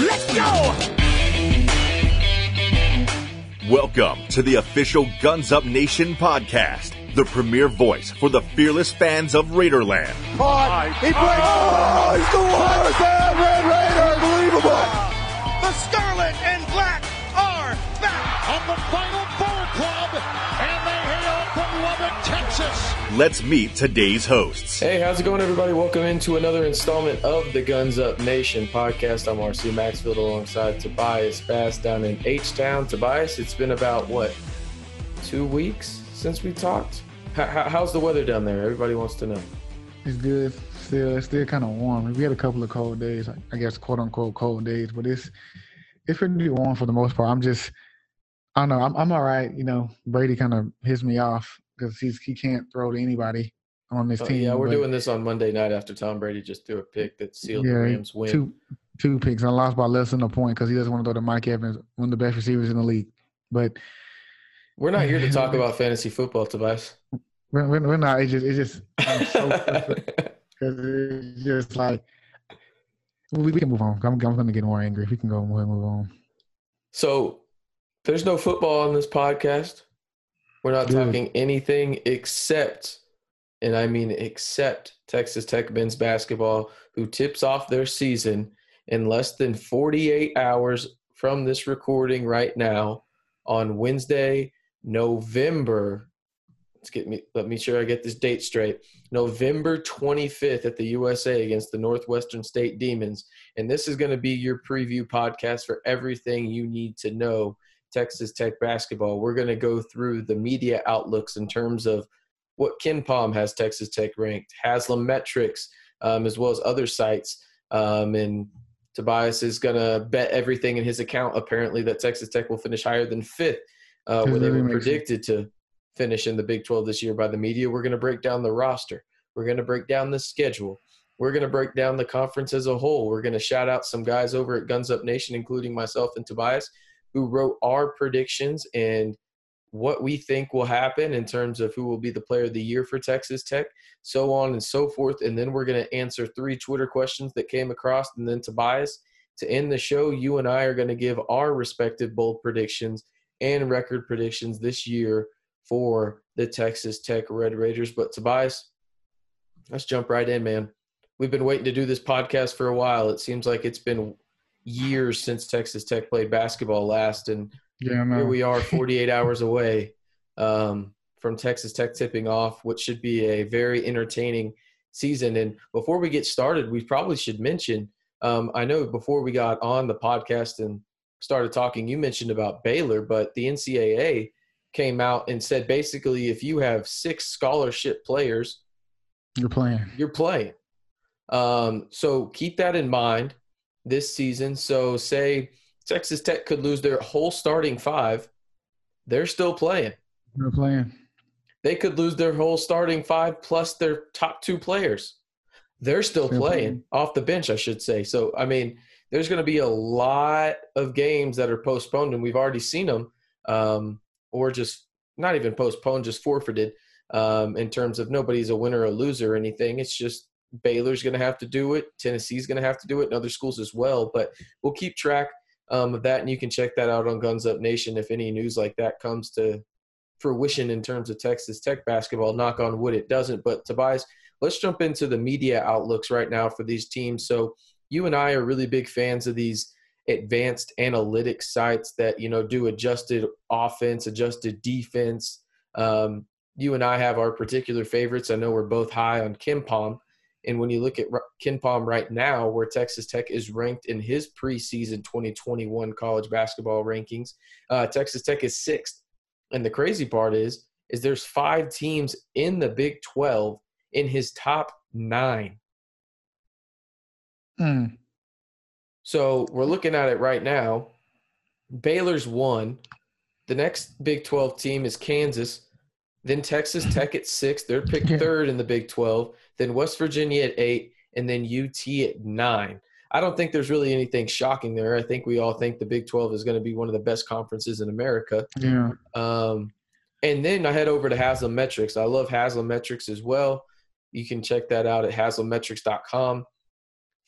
Let's go! Welcome to the official Guns Up Nation podcast, the premier voice for the fearless fans of Raiderland. Caught. He breaks. Oh, he's the worst. Red Raider. Unbelievable. The Scarlet Let's meet today's hosts. Hey, how's it going, everybody? Welcome into another installment of the Guns Up Nation podcast. I'm RC Maxfield alongside Tobias Bass down in H Town. Tobias, it's been about what, two weeks since we talked? How, how's the weather down there? Everybody wants to know. It's good. Still, it's still kind of warm. We had a couple of cold days, I guess, quote unquote cold days, but it's it's pretty warm for the most part. I'm just, I don't know. I'm I'm all right. You know, Brady kind of hits me off because he's he can't throw to anybody on this Oh, team. yeah, we're but- doing this on Monday night after Tom Brady just threw a mm, pick that sealed the Rams win. two two picks. I lost by less than a point because he doesn't want to throw to Mike Evans, one of the best receivers in the league. But We're not here to talk about fantasy football, Tobias. we're, we're, we're not. It's just it's just I'm so because it's just like we, we can move on. I'm, I'm going to get more angry. If we can go and move on. So there's no football on this podcast. We're not Good. talking anything except, and I mean except Texas Tech men's basketball, who tips off their season in less than 48 hours from this recording right now on Wednesday, November. Let's get me. Let me sure I get this date straight. November 25th at the USA against the Northwestern State Demons. And this is going to be your preview podcast for everything you need to know Texas Tech basketball. We're going to go through the media outlooks in terms of what KenPom has Texas Tech ranked, Haslametrics, um, as well as other sites. Um, and Tobias is going to bet everything in his account, apparently, that Texas Tech will finish higher than fifth, uh, where they were predicted to finish in the Big 12 this year by the media. We're going to break down the roster. We're going to break down the schedule. We're going to break down the conference as a whole. We're going to shout out some guys over at Guns Up Nation, including myself and Tobias, who wrote our predictions and what we think will happen in terms of who will be the player of the year for Texas Tech, so on and so forth. And then we're going to answer three Twitter questions that came across. And then Tobias, to end the show, you and I are going to give our respective bold predictions and record predictions this year for the Texas Tech Red Raiders. But Tobias, let's jump right in, man. We've been waiting to do this podcast for a while. It seems like it's been years since Texas Tech played basketball last, and Yeah, here we are 48 hours away um, from Texas Tech tipping off, which should be a very entertaining season. And before we get started, we probably should mention um, I know before we got on the podcast and started talking, you mentioned about Baylor, but the NCAA came out and said basically if you have six scholarship players, You're playing. you're playing. Um, so keep that in mind this season. So say Texas Tech could lose their whole starting five, they're still playing. You're playing. They could lose their whole starting five plus their top two players. They're still Still playing playing. off the bench, I should say. So I mean, there's going to be a lot of games that are postponed, and we've already seen them, um, or just not even postponed, just forfeited. Um, in terms of nobody's a winner or loser or anything, it's just Baylor's going to have to do it. Tennessee's going to have to do it, and other schools as well. But we'll keep track um, of that, and you can check that out on Guns Up Nation if any news like that comes to fruition in terms of Texas Tech basketball. Knock on wood, it doesn't. But Tobias, let's jump into the media outlooks right now for these teams. So you and I are really big fans of these advanced analytics sites that you know do adjusted offense, adjusted defense. Um, you and I have our particular favorites. I know we're both high on KenPom. And when you look at KenPom right now, where Texas Tech is ranked in his preseason 2021 college basketball rankings, uh, Texas Tech is sixth. And the crazy part is, is there's five teams in the Big 12 in his top nine. Mm. So we're looking at it right now. Baylor's one. The next Big 12 team is Kansas. Then Texas Tech at six. They're picked Yeah. third in the Big 12. Then West Virginia at eight. And then UT at nine. I don't think there's really anything shocking there. I think we all think the Big 12 is going to be one of the best conferences in America. Yeah. Um, and then I head over to Haslametrics. I love Haslametrics as well. You can check that out at haslametrics.com.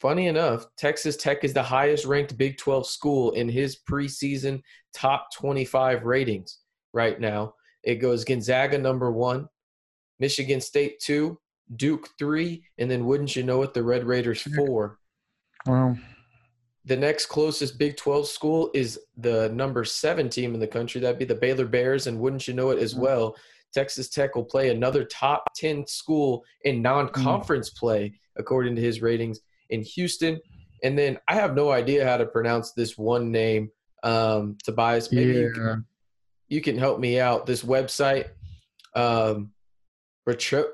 funny enough, Texas Tech is the highest ranked Big 12 school in his preseason top 25 ratings right now. It goes Gonzaga number one, Michigan State two, Duke three, and then wouldn't you know it, the Red Raiders four. Well, The next closest Big 12 school is the number seven team in the country. That'd be the Baylor Bears, and wouldn't you know it as well, Texas Tech will play another top 10 school in non conference play, according to his ratings, in Houston. And then I have no idea how to pronounce this one name, um, Tobias. Maybe you, yeah. can, you can help me out. This website, um, Bartro-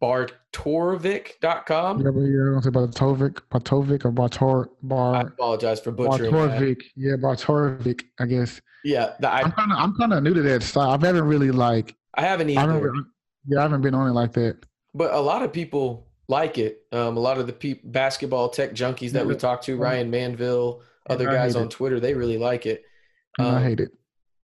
Bartorovic.com. Yeah, but yeah, I don't say Bartovic, Bartovic or Bartor, Bar. I apologize for butchering that. Yeah, Bartorovic, I guess. Yeah, the, I, I'm kind of, I'm kind of new to that style. I haven't really like, I haven't I either. don't, yeah, I haven't been on it like that. but a lot of people like it. Um, a lot of the peop basketball tech junkies that we Yeah. talk to, Ryan Manville, other guys on it. Twitter, they really like it. And I Um, hate it.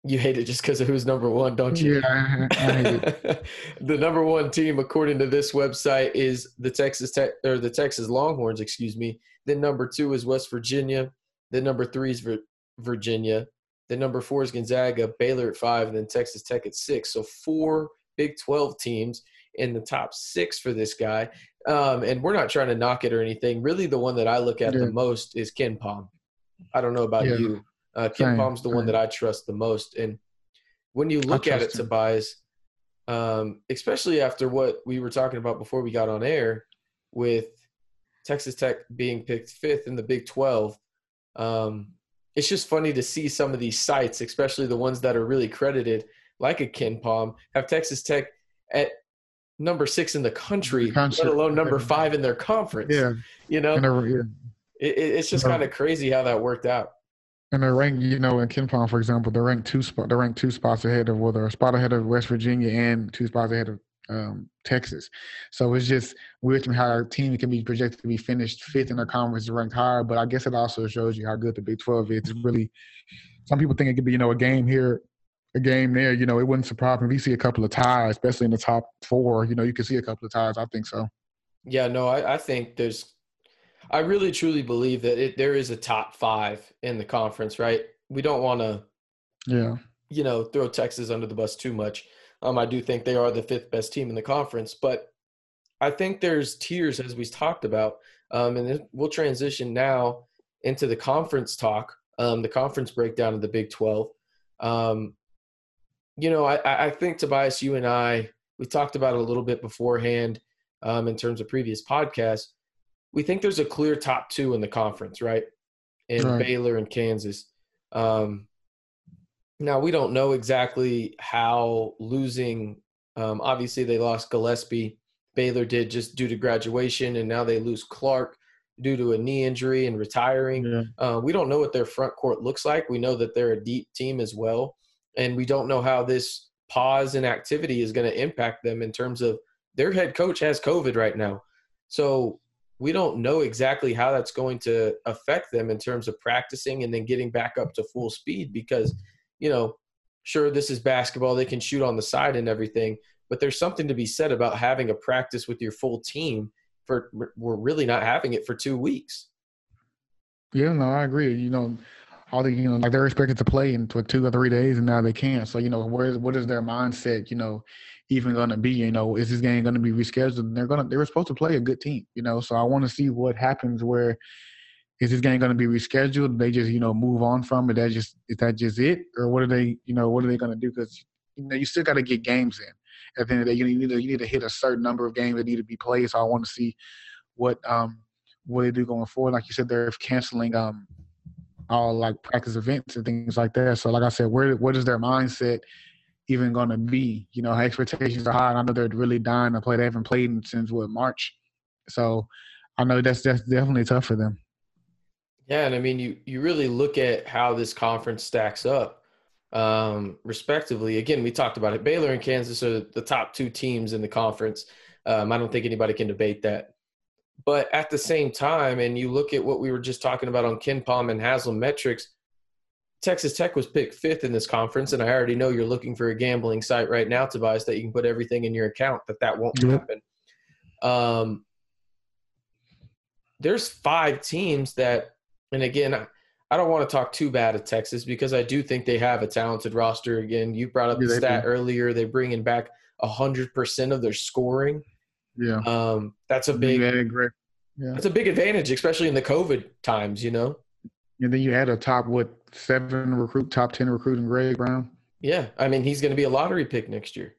You hate it just because of who's number one, don't you? Yeah, I, I hate it. the number one team, according to this website, is the Texas Tech or the Texas Longhorns. Excuse me. Then number two is West Virginia. Then number three is Vir- Virginia. Then number four is Gonzaga. Baylor at five, and then Texas Tech at six. So four Big Twelve teams in the top six for this guy. Um, and we're not trying to knock it or anything. Really, the one that I look at Yeah. the most is KenPom. I don't know about Yeah. you. Uh, Ken Same, Palm's the one that I trust the most. And when you look at it, him. Tobias, um, especially after what we were talking about before we got on air with Texas Tech being picked fifth in the Big 12, um, it's just funny to see some of these sites, especially the ones that are really credited, like a KenPom, have Texas Tech at number six in the country, let alone number five in their conference. Yeah, You know, yeah. it- it's just kind of crazy how that worked out. And they're ranked, you know, in Ken for example, they're ranked two spot. They're ranked two spots ahead of, well, they're a spot ahead of West Virginia and two spots ahead of um, Texas. So it's just weird to me how our team can be projected to be finished fifth in their conference, ranked higher. But I guess it also shows you how good the Big Twelve is. It's really, some people think it could be, you know, a game here, a game there. You know, it wouldn't surprise me if you see a couple of ties, especially in the top four. You know, you could see a couple of ties. I think so. Yeah, no, I, I think there's, I really truly believe that it, there is a top five in the conference, right? We don't want to, Yeah. you know, throw Texas under the bus too much. Um, I do think they are the fifth best team in the conference, but I think there's tiers as we talked about, um, and we'll transition now into the conference talk, um, the conference breakdown of the Big Twelve. Um, you know, I- I, I think Tobias, you and I, we talked about it a little bit beforehand um, in terms of previous podcasts. We think there's a clear top two in the conference, right? In Right. Baylor and Kansas. Um, now we don't know exactly how losing. Um, obviously, they lost Gillespie. Baylor did just due to graduation, and now they lose Clark due to a knee injury and retiring. Yeah. Uh, we don't know what their front court looks like. We know that they're a deep team as well, and we don't know how this pause in activity is going to impact them in terms of their head coach has COVID right now. So we don't know exactly how that's going to affect them in terms of practicing and then getting back up to full speed because, you know, sure, this is basketball. They can shoot on the side and everything, but there's something to be said about having a practice with your full team for we're really not having it for two weeks. Yeah, no, I agree. You know, all the you know, like they're expected to play in tw- two or three days, and now they can't. So you know, what is their mindset? You know, even going to be? You know, is this game going to be rescheduled? And they're gonna they were supposed to play a good team. You know, so I want to see what happens. Where is this game going to be rescheduled? They just you know move on from it. That just is that just it, or what are they? You know, what are they going to do? Because you know, you still got to get games in. At the end of the day, you need to you need to hit a certain number of games that need to be played. So I want to see what um what they do going forward. Like you said, they're canceling um all like practice events and things like that. So like I said, where what is their mindset even going to be? You know, expectations are high. And I know they're really dying to play. They haven't played since what March, so I know that's that's definitely tough for them. Yeah, and I mean, you you really look at how this conference stacks up, um, respectively. Again, we talked about it. Baylor and Kansas are the top two teams in the conference. Um, I don't think anybody can debate that. But at the same time, and you look at what we were just talking about on KenPom and Haslametrics, Texas Tech was picked fifth in this conference, and I already know you're looking for a gambling site right now, Tobias, that you can put everything in your account. That that won't Yep. happen. Um, there's five teams that, and again, I, I don't want to talk too bad of Texas because I do think they have a talented roster. Again, you brought up Yeah, the stat do. earlier. They're bringing back hundred percent of their scoring. Yeah. Um, that's a And then you big. Yeah. that's a big advantage, especially in the COVID times. You know. And then you had a top what seven recruit, top ten recruit in Greg Brown. Yeah, I mean he's going to be a lottery pick next year.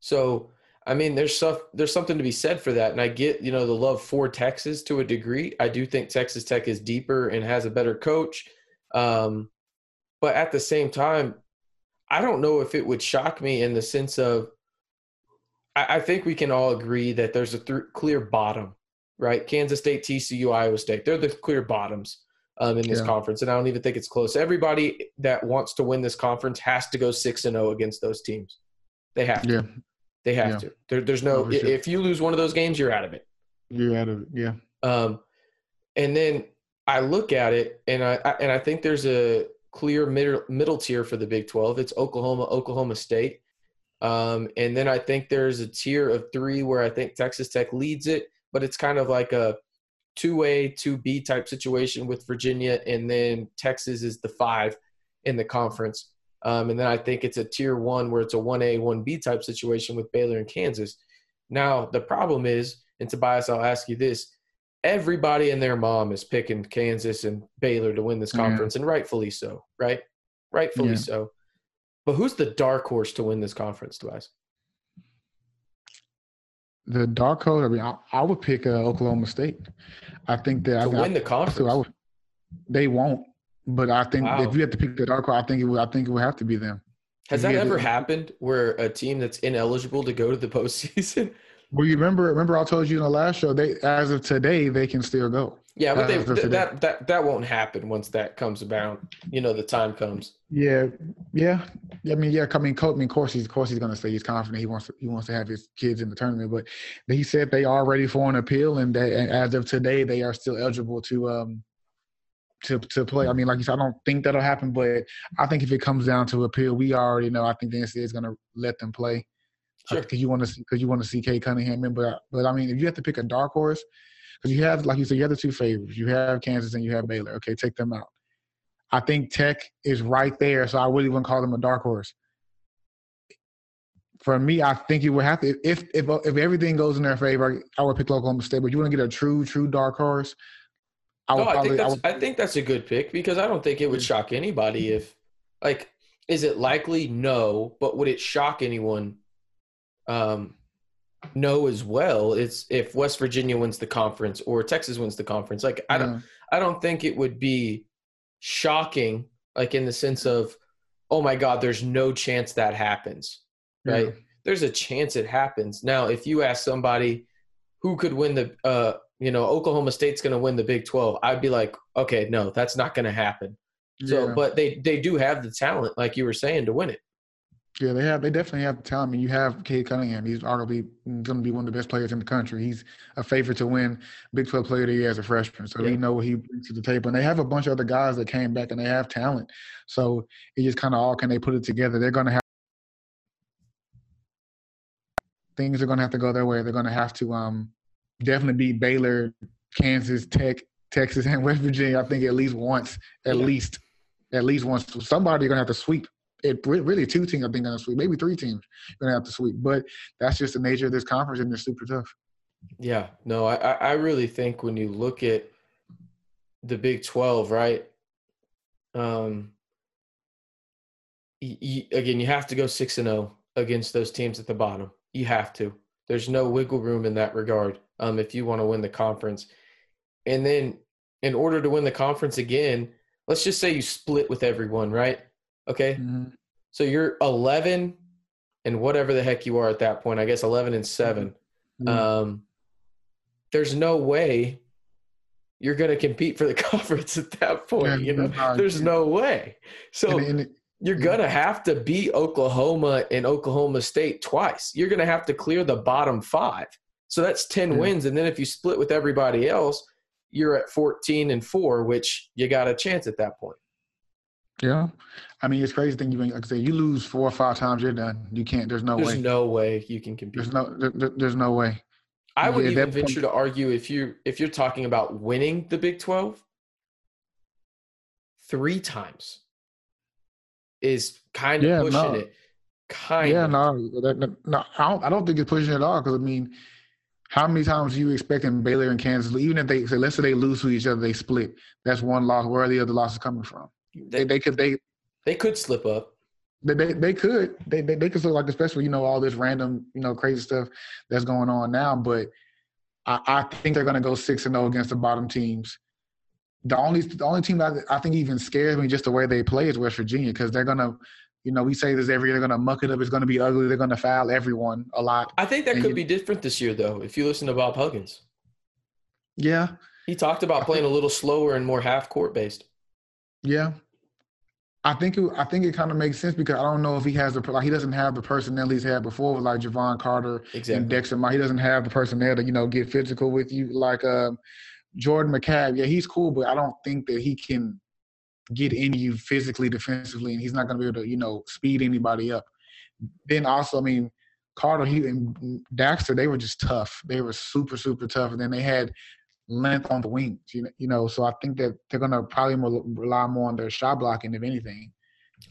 So I mean there's stuff there's something to be said for that, and I get you know the love for Texas to a degree. I do think Texas Tech is deeper and has a better coach, um, but at the same time, I don't know if it would shock me in the sense of I, I think we can all agree that there's a th- clear bottom, right? Kansas State, TCU, Iowa State, they're the clear bottoms um, in this Yeah. conference, and I don't even think it's close. Everybody that wants to win this conference has to go six and zero against those teams. They have to. Yeah. They have Yeah. to. There, there's no. No, sure. If you lose one of those games, you're out of it. You're out of it. Yeah. Um, and then I look at it, and I, I and I think there's a clear middle middle tier for the Big Twelve. It's Oklahoma, Oklahoma State, um, and then I think there's a tier of three where I think Texas Tech leads it, but it's kind of like a two A, two B type situation with Virginia, and then Texas is the five in the conference. Um, and then I think it's a tier one where it's a one A, one B type situation with Baylor and Kansas. Now the problem is, and Tobias, I'll ask you this: everybody and their mom is picking Kansas and Baylor to win this Yeah. conference, and rightfully so, right? Rightfully Yeah. so. But who's the dark horse to win this conference, Tobias? The dark horse. I mean, I, I would pick uh, Oklahoma State. I think that To I, win the conference. I would, they won't. But I think Wow. if you have to pick the dark horse, I think it would. I think it would have to be them. Has if that ever to- happened where a team that's ineligible to go to the postseason? Well, you remember? Remember, I told you in the last show. They, as of today, they can still go. Yeah, but they, th- that that that won't happen once that comes about. You know, the time comes. Yeah, yeah. I mean, yeah. I mean. I mean, of course, he's of course he's going to say he's confident. He wants to, he wants to have his kids in the tournament. But he said they are ready for an appeal, and they, and as of today, they are still eligible to um to to play. I mean, like you said, I don't think that'll happen, but I think if it comes down to appeal, we already know. I think the NCAA is going to let them play Sure. Uh, because you want to see because you want to see Cade Cunningham in. But but I mean, if you have to pick a dark horse, because you have like you said, you have the two favorites. You have Kansas and you have Baylor. Okay, take them out. I think Tech is right there, so I really wouldn't even call them a dark horse. For me, I think you would have to if if if everything goes in their favor, I would pick Oklahoma State. But you want to get a true true dark horse, I No, I probably. think I would, I think that's a good pick because I don't think it would mm. shock anybody if like is it likely? No, but would it shock anyone? Um no as well. It's if West Virginia wins the conference or Texas wins the conference. Like I don't yeah. I don't think it would be shocking, like in the sense of, oh my God, there's no chance that happens. Right? Yeah. There's a chance it happens. Now, if you ask somebody who could win the uh, you know, Oklahoma State's gonna win the Big Twelve, I'd be like, okay, no, that's not gonna happen. So Yeah. but they they do have the talent, like you were saying, to win it. Yeah, they have. They definitely have the talent. I mean, you have Cade Cunningham. He's arguably going to be one of the best players in the country. He's a favorite to win Big 12 Player of the Year as a freshman. So Yeah. we know what he brings to the table. And they have a bunch of other guys that came back and they have talent. So it just kind of all can they put it together. They're going to have things are going to have to go their way. They're going to have to um definitely beat Baylor, Kansas, Tech, Texas, and West Virginia. I think at least once, at Yeah. least, at least once. Somebody going to have to sweep it really two teams I think gonna sweep, maybe three teams gonna have to sweep. But that's just the nature of this conference, and it's super tough. Yeah, no, I, I really think when you look at the Big Twelve, right? Um, y- y- again, you have to go six and zero against those teams at the bottom. You have to. There's no wiggle room in that regard. Um, if you want to win the conference, and then in order to win the conference again, let's just say you split with everyone, right? Okay, Mhm. so you're 11 and whatever the heck you are at that point. I guess 11 and 7 Mhm. um, there's no way you're going to compete for the conference at that point. Yeah, you know, no, there's no way. So And- and it- you're yeah. going to have to beat Oklahoma and Oklahoma State twice. You're going to have to clear the bottom five. So that's 10 Yeah. wins. And then if you split with everybody else, you're at 14 and four, which you got a chance at that point. Yeah, I mean, it's crazy thing. You like I say, you lose four or five times, you're done. You can't. There's no There's way. There's no way you can compete. There's no. There, there- there's no way. I would Yeah, even that- venture to argue if you if you're talking about winning the Big 12 three times is kind of Yeah, pushing no. it. Kind Yeah, of. no, that, that- no, I don't. I don't think it's pushing it at all. Because I mean, how many times are you expecting Baylor and Kansas? Even if they say, let's say they lose to each other, they split. That's one loss. Where are the other losses coming from? They, they could they They could slip up. they they, they could they, they they could look like especially you know all this random you know crazy stuff that's going on now. But I, I think they're going to go six and zero against the bottom teams. The only the only team that I think even scares me just the way they play is West Virginia because they're gonna. You know, we say this every year. They're gonna muck it up. It's gonna be ugly. They're gonna foul everyone a lot. I think that And could you- be different this year, though. If you listen to Bob Huggins, Yeah, he talked about playing a little slower and more half court based. Yeah, I think it, I think it kind of makes sense because I don't know if he has the like he doesn't have the personnel he's had before with like Jevon Carter Exactly. and Daxter. He doesn't have the personnel to you know get physical with you like um, Jordan McCabe. Yeah, he's cool, but I don't think that he can get in you physically, defensively, and he's not going to be able to you know speed anybody up. Then also, I mean. Carter, he and Daxter, they were just tough. They were super, super tough. And then they had length on the wings, you know, you know. So I think that they're gonna probably more, rely more on their shot blocking, if anything.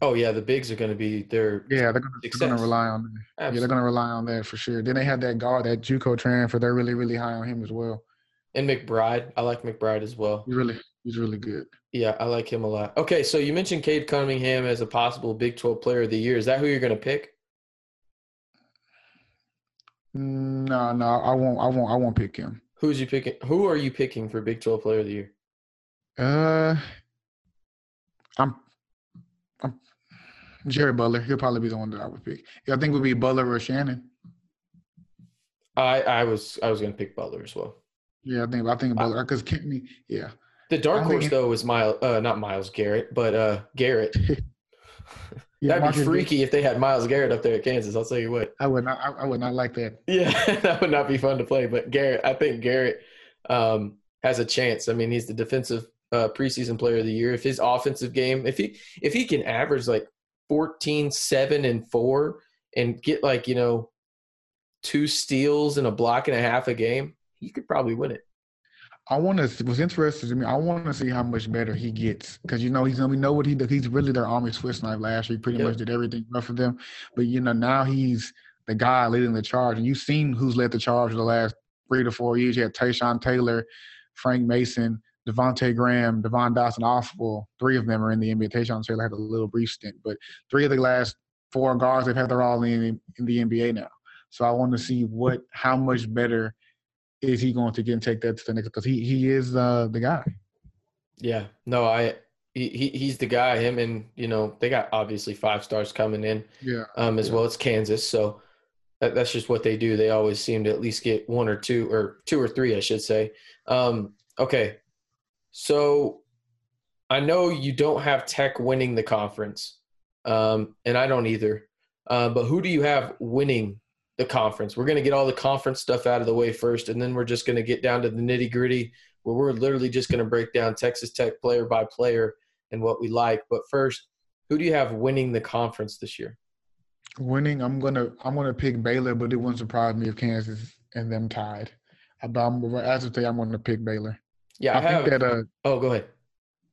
Oh yeah, the bigs are going to be their Yeah, they're gonna Success. rely on. That. Yeah, they're gonna rely on that for sure. Then they have that guard, that JUCO transfer. They're really, really high on him as well. and McBride. I like McBride as well. He's really, he's really good. Yeah, I like him a lot. Okay, so you mentioned Cade Cunningham as a possible Big 12 Player of the Year. Is that who you're going to pick? No, no, I won't. I won't. I won't pick him. Who's you picking? Who are you picking for Big 12 Player of the Year? Uh, I'm, I'm Jared Butler. He'll probably be the one that I would pick. Yeah, I think it would be Butler or Shannon. I I was I was going to pick Butler as well. Yeah, I think I think Butler because Kenny. Yeah, The dark horse though is Miles, uh, not Myles Garrett, but uh, Garrett. yeah. That'd be freaky if they had Myles Garrett up there at Kansas. I'll tell you what. I would not. I, I would not like that. Yeah, that would not be fun to play. But Garrett, I think Garrett um, has a chance. I mean, he's the defensive uh, preseason player of the year. If his offensive game, if he if he can average like 14, 7, and 4 and get like, you know, two steals and a block and a half a game, he could probably win it. I want to. What's interesting to me, I want to see how much better he gets because you know he's we know what he did. He's really their army Swiss knife last year. He pretty Yep. much did everything right for them, but you know now he's the guy leading the charge, and you've seen who's led the charge for the last three to four years. You had Tyshawn Taylor, Frank Mason, Devonte Graham, Devon Dotson. All three of them are in the NBA. Tyshawn Taylor had a little brief stint, but three of the last four guards they've had they're all in in the NBA now. So I want to see what how much better is he going to get and take that to the next? Because he he is uh, the guy. Yeah, no, I he, he he's the guy. Him and you know they got obviously five stars coming in Yeah. um, as Yeah. well. as Kansas, so that, that's just what they do. They always seem to at least get one or two or two or three, I should say. Um, okay, so I know you don't have Tech winning the conference, um, and I don't either. Uh, but who do you have winning the conference? We're going to get all the conference stuff out of the way first, and then we're just going to get down to the nitty gritty, where we're literally just going to break down Texas Tech player by player and what we like. But first, who do you have winning the conference this year? Winning, I'm gonna I'm gonna pick Baylor, but it wouldn't surprise me if Kansas and them tied. I- But I'm, as of today, I'm gonna pick Baylor. Yeah, I, I, have. think that uh oh, go ahead.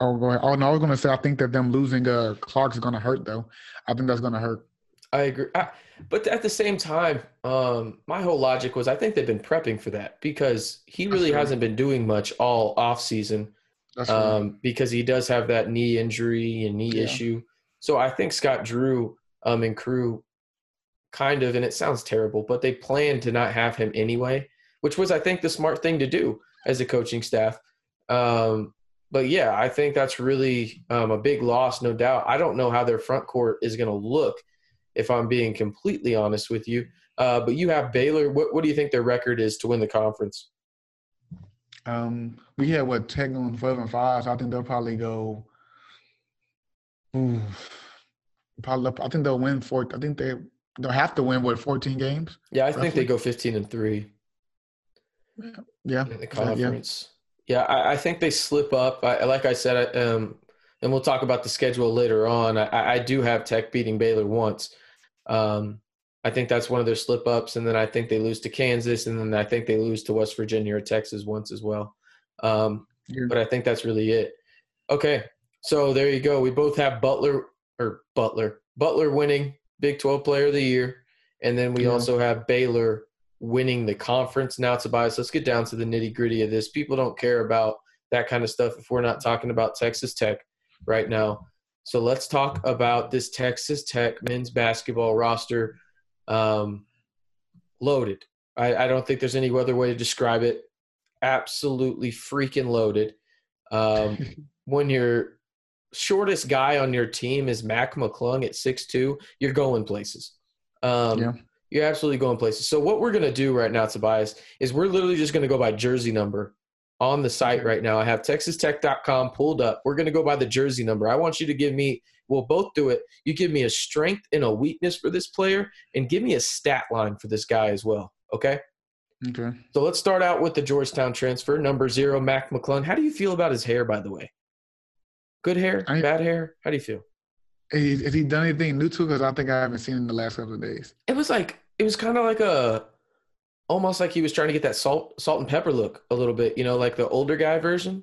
oh go ahead. Oh no, I was gonna say I think that them losing uh Clark is gonna hurt though. I think that's gonna hurt. I agree. I, but at the same time, um, my whole logic was I think they've been prepping for that because he really hasn't been doing much all off season That's right. um, because he does have that knee injury and knee Yeah. issue. So I think Scott Drew um, and crew kind of, and it sounds terrible, but they planned to not have him anyway, which was, I think, the smart thing to do as a coaching staff. Um, but yeah, I think that's really um, a big loss, no doubt. I don't know how their front court is going to look, if I'm being completely honest with you. Uh, but you have Baylor. What, what do you think their record is to win the conference? Um, we had what Tech going twelve and five, so I think they'll probably go. Probably, I think they'll win four. I think they they'll have to win what fourteen games. Yeah, I think they go 15 and three. Yeah, in the yeah. conference. Yeah, I, I think they slip up. I, like I said, I, um, and we'll talk about the schedule later on. I, I do have Tech beating Baylor once. Um, I think that's one of their slip ups, and then I think they lose to Kansas, and then I think they lose to West Virginia or Texas once as well. Um, Yeah. But I think that's really it. Okay, so there you go. We both have Butler or Butler Butler winning Big Twelve Player of the Year, and then we Yeah. also have Baylor winning the conference. Now, Tobias, let's get down to the nitty gritty of this. People don't care about that kind of stuff if we're not talking about Texas Tech right now. So let's talk about this Texas Tech men's basketball roster. Um, loaded. I, I don't think there's any other way to describe it. Absolutely freaking loaded. Um, when your shortest guy on your team is Mac McClung at 6'2, you're going places. Um, Yeah. You're absolutely going places. So what we're going to do right now, Tobias, is we're literally just going to go by jersey number on the site right now. I have texastech.com pulled up. We're going to go by the jersey number. I want you to give me, we'll both do it. You give me a strength and a weakness for this player and give me a stat line for this guy as well. Okay? Okay. So let's start out with the Georgetown transfer, number zero, Mac McClung. How do you feel about his hair, by the way? Good hair, I- bad hair? How do you feel? Has he done anything new to? Because I think I haven't seen in the last couple of days. It was like it was kind of like a, almost like he was trying to get that salt, salt and pepper look a little bit. You know, like the older guy version.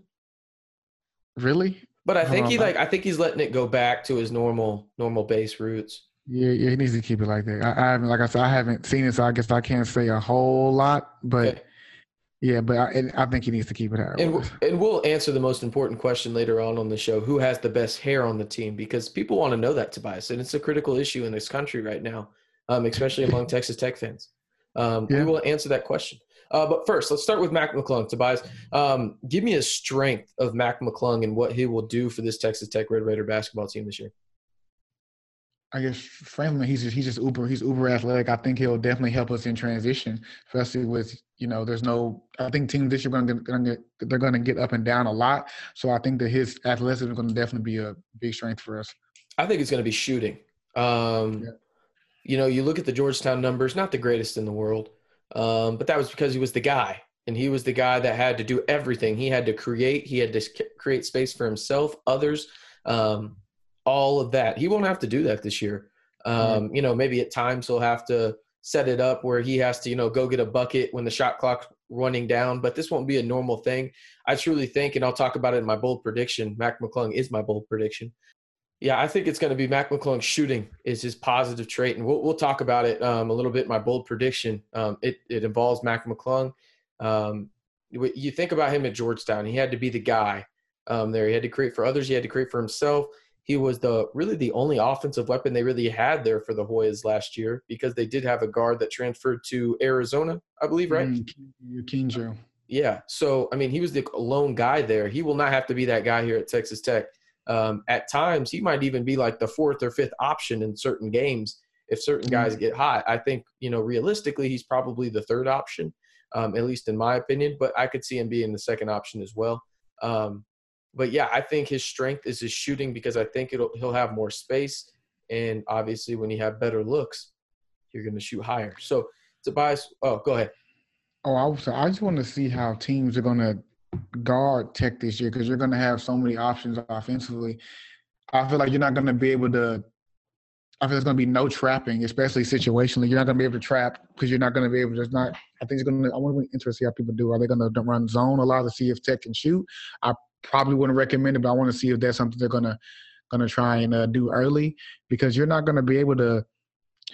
Really? But I think he like I think he's letting it go back to his normal normal base roots. Yeah, yeah, he needs to keep it like that. I, I haven't, like I said, I haven't seen it, so I guess I can't say a whole lot. But Okay. Yeah, but I, and I think he needs to keep it it And and we'll answer the most important question later on on the show: Who has the best hair on the team? Because people want to know that, Tobias, and it's a critical issue in this country right now, um, especially among Texas Tech fans. Um, We will answer that question. Uh, but first, let's start with Mac McClung. Tobias, um, give me a strength of Mac McClung and what he will do for this Texas Tech Red Raider basketball team this year. I guess frankly, he's just he's just uber he's uber athletic. I think he'll definitely help us in transition, especially with you know there's no. I think teams this year going to gonna get they're going to get up and down a lot. So I think that his athleticism is going to definitely be a big strength for us. I think it's going to be shooting. Um, Yeah. You know, you look at the Georgetown numbers, not the greatest in the world, um, but that was because he was the guy, and he was the guy that had to do everything. He had to create, he had to create space for himself, others, um, all of that. He won't have to do that this year. Um, You know, maybe at times he'll have to set it up where he has to, you know, go get a bucket when the shot clock's running down, but this won't be a normal thing. I truly think, and I'll talk about it in my bold prediction. Mac McClung is my bold prediction. Yeah, I think it's going to be Mac McClung shooting is his positive trait, and we'll we'll talk about it um, a little bit. My bold prediction um, it it involves Mac McClung. Um, you you think about him at Georgetown, he had to be the guy um, there. He had to create for others. He had to create for himself. He was the really the only offensive weapon they really had there for the Hoyas last year because they did have a guard that transferred to Arizona, I believe, right? Mm, Yeah. So, I mean, he was the lone guy there. He will not have to be that guy here at Texas Tech. Um, at times, he might even be like the fourth or fifth option in certain games if certain guys get hot. I think, you know, realistically, he's probably the third option, um, at least in my opinion, but I could see him being the second option as well. Um, but yeah, I think his strength is his shooting because I think it'll he'll have more space. And obviously, when you have better looks, you're going to shoot higher. So, Tobias, oh, go ahead. Oh, I was. I just want to see how teams are going to guard Tech this year because you're going to have so many options offensively. I feel like you're not going to be able to. I feel there's going to be no trapping, especially situationally. You're not going to be able to trap because you're not going to be able. to. Not. I think it's going to. I want to be interested to see how people do. Are they going to run zone a lot to see if Tech can shoot? I probably wouldn't recommend it, but I want to see if that's something they're going to going to try and uh, do early because you're not going to be able to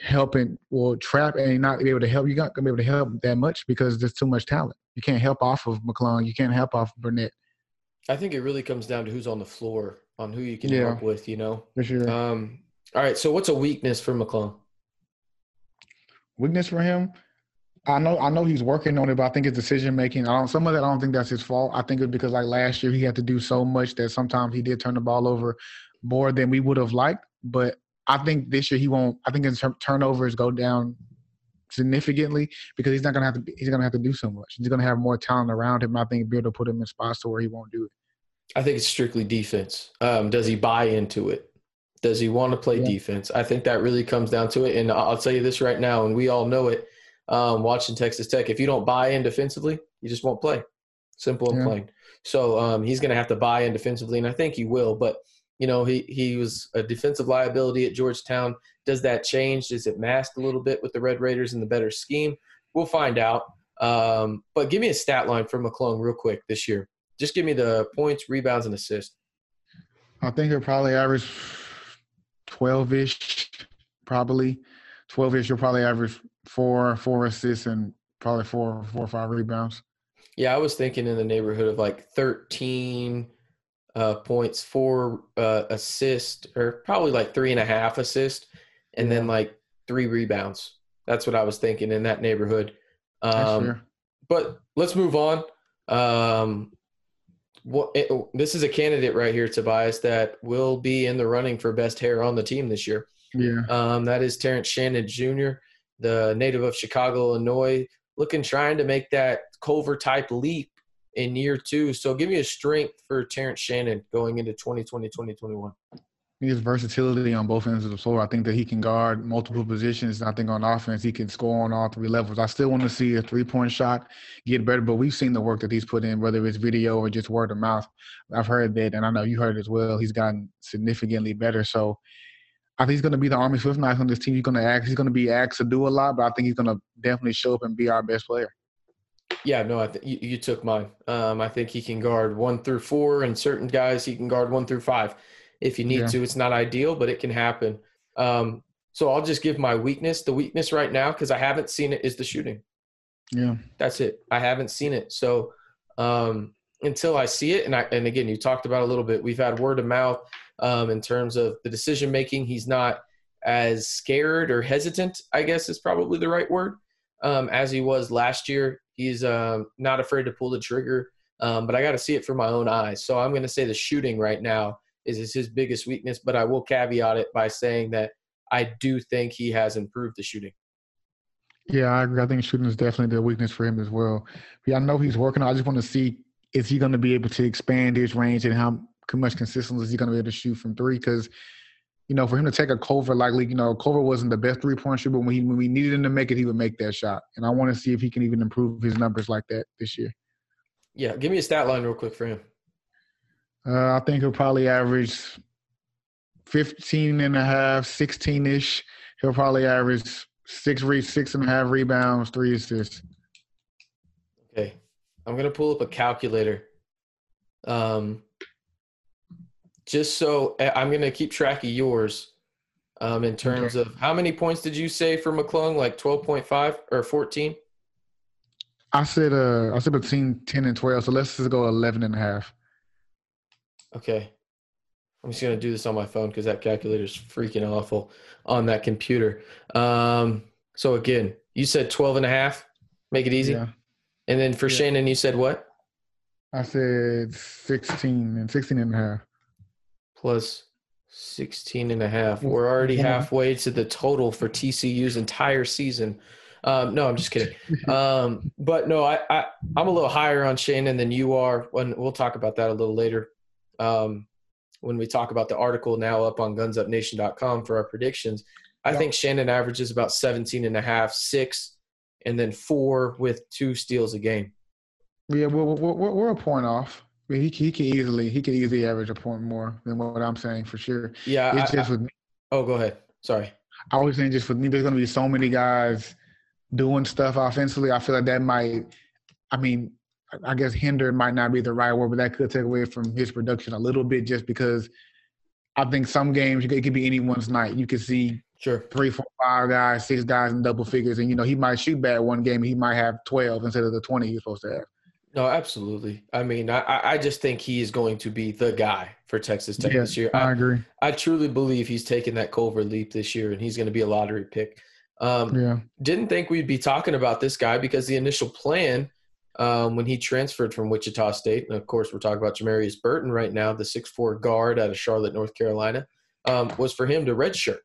help and well trap and not be able to help. You're not going to be able to help that much because there's too much talent. You can't help off of McClung. You can't help off of Burnett I think it really comes down to who's on the floor, on who you can Yeah. help with, you know. for sure. Um, all right, so what's a weakness for McClung? Weakness for him. I know. I know he's working on it, but I think his decision making. I don't. Some of that I don't think that's his fault. I think it's because like last year he had to do so much that sometimes he did turn the ball over more than we would have liked. But I think this year he won't. I think his tur- turnovers go down significantly because he's not gonna have to. be- He's gonna have to do so much. He's gonna have more talent around him. I think be able to put him in spots to where he won't do it. I think it's strictly defense. Um, does he buy into it? Does he want to play Yeah. defense? I think that really comes down to it. And I'll tell you this right now, and we all know it. Um, watching Texas Tech, if you don't buy in defensively, you just won't play. Simple and Yeah. plain. So um, he's going to have to buy in defensively, and I think he will. But You know, he he was a defensive liability at Georgetown. Does that change? Does it masked a little bit with the Red Raiders and the better scheme? We'll find out. Um, but give me a stat line for McClung real quick this year. Just give me the points, rebounds, and assists. I think he'll probably average 12 ish, probably. 12 ish, he'll probably average four, four assists and probably four, four or five rebounds. Yeah, I was thinking in the neighborhood of like 13 uh, points, four uh, assists, or probably like three and a half assists, and yeah. then like three rebounds. That's what I was thinking in that neighborhood. Um, but let's move on. Um, what, it, this is a candidate right here, Tobias, that will be in the running for best hair on the team this year. Yeah. Um, that is Terrence Shannon Jr., the native of Chicago, Illinois, looking trying to make that Culver type leap in year two. So give me a strength for Terrence Shannon going into 2020, 2021 his versatility on both ends of the floor. I think that he can guard multiple positions. I think on offense, he can score on all three levels. I still want to see a three point shot get better, but we've seen the work that he's put in, whether it's video or just word of mouth. I've heard that, and I know you heard as well. He's gotten significantly better. So I think he's going to be the Army Swift Knights on this team. He's going to act. He's going to be asked to do a lot, but I think he's going to definitely show up and be our best player. Yeah, no, I think you, you, took mine. Um, I think he can guard one through four, and certain guys he can guard one through five if you need yeah. to. It's not ideal, but it can happen. Um, so I'll just give my weakness. The weakness right now, because I haven't seen it, is the shooting. Yeah, that's it. I haven't seen it. So um, until I see it, and I and again, you talked about a little bit. We've had word of mouth um, in terms of the decision making. He's not as scared or hesitant. I guess is probably the right word. Um, as he was last year, he's um, not afraid to pull the trigger. Um, but I got to see it for my own eyes. So I'm going to say the shooting right now is his biggest weakness. But I will caveat it by saying that I do think he has improved the shooting. Yeah, I agree. I think shooting is definitely the weakness for him as well. Yeah, I know he's working. I just want to see is he going to be able to expand his range and how much consistently is he going to be able to shoot from three? Because you know, for him to take a Culver, likely, you know, Culver wasn't the best three point shooter, but when, he, when we needed him to make it, he would make that shot. And I want to see if he can even improve his numbers like that this year. Yeah, give me a stat line real quick for him. Uh, I think he'll probably average 15 and a half, 16 ish. He'll probably average six re- six and a half rebounds, three assists. Okay. I'm going to pull up a calculator. Um, just so I'm going to keep track of yours um, in terms okay. of how many points did you say for McClung? Like 12.5 or 14? I said uh I said between 10 and 12, so let's just go 11 and a half. Okay. I'm just going to do this on my phone because that calculator is freaking awful on that computer. Um, so again, you said 12 and a half. Make it easy. Yeah. And then for yeah. Shannon, you said what? I said 16 and 16 and a half. Plus 16 and a half. We're already halfway to the total for TCU's entire season. Um, no, I'm just kidding. Um, but no, I, I, I'm a little higher on Shannon than you are. When we'll talk about that a little later um, when we talk about the article now up on gunsupnation.com for our predictions. I yep. think Shannon averages about 17 and a half, six, and then four with two steals a game. Yeah, well, we're, we're a point off. He he can easily he can easily average a point more than what I'm saying for sure. Yeah, it's I, just with me. Oh, go ahead. Sorry. I was saying just with me, there's going to be so many guys doing stuff offensively. I feel like that might. I mean, I guess hinder might not be the right word, but that could take away from his production a little bit just because I think some games it could be anyone's night. You could see sure three, four, five guys, six guys in double figures, and you know he might shoot bad one game, he might have twelve instead of the twenty he's supposed to have. No, absolutely. I mean, I, I just think he is going to be the guy for Texas Tech yeah, this year. I, I, agree. I truly believe he's taking that Culver leap this year, and he's going to be a lottery pick. Um, yeah. Didn't think we'd be talking about this guy because the initial plan um, when he transferred from Wichita State. And of course, we're talking about Jamarius Burton right now, the six-four guard out of Charlotte, North Carolina, um, was for him to redshirt.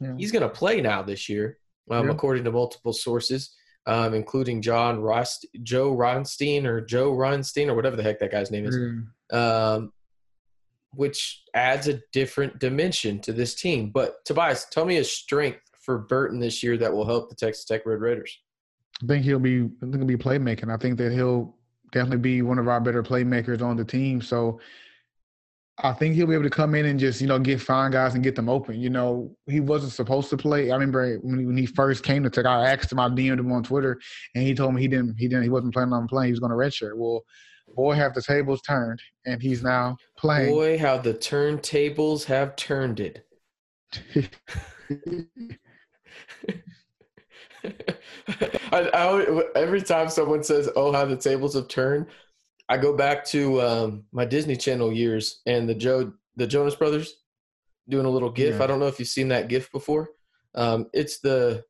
Yeah. He's going to play now this year, um, yeah. according to multiple sources, um, including John Rost, Joe Ronstein or Joe Ronstein or whatever the heck that guy's name is, mm. which adds a different dimension to this team. But Tobias, tell me a strength for Burton this year that will help the Texas Tech Red Raiders. I think he'll be I think he'll be playmaking. I think that he'll definitely be one of our better playmakers on the team. So I think he'll be able to come in and just you know get fine guys and get them open. You know, he wasn't supposed to play. I remember when he, when he first came to Tech, I asked him, I DM'd him on Twitter, and he told me he didn't, he didn't, he wasn't planning on playing. He was going to redshirt. Well, boy, have the tables turned, and he's now playing. Boy, how the turntables have turned it. I, I, every time someone says, "Oh, how the tables have turned," I go back to um, my Disney Channel years and the Joe, the Jonas Brothers, doing a little GIF. Yeah. I don't know if you've seen that GIF before. Um, it's the,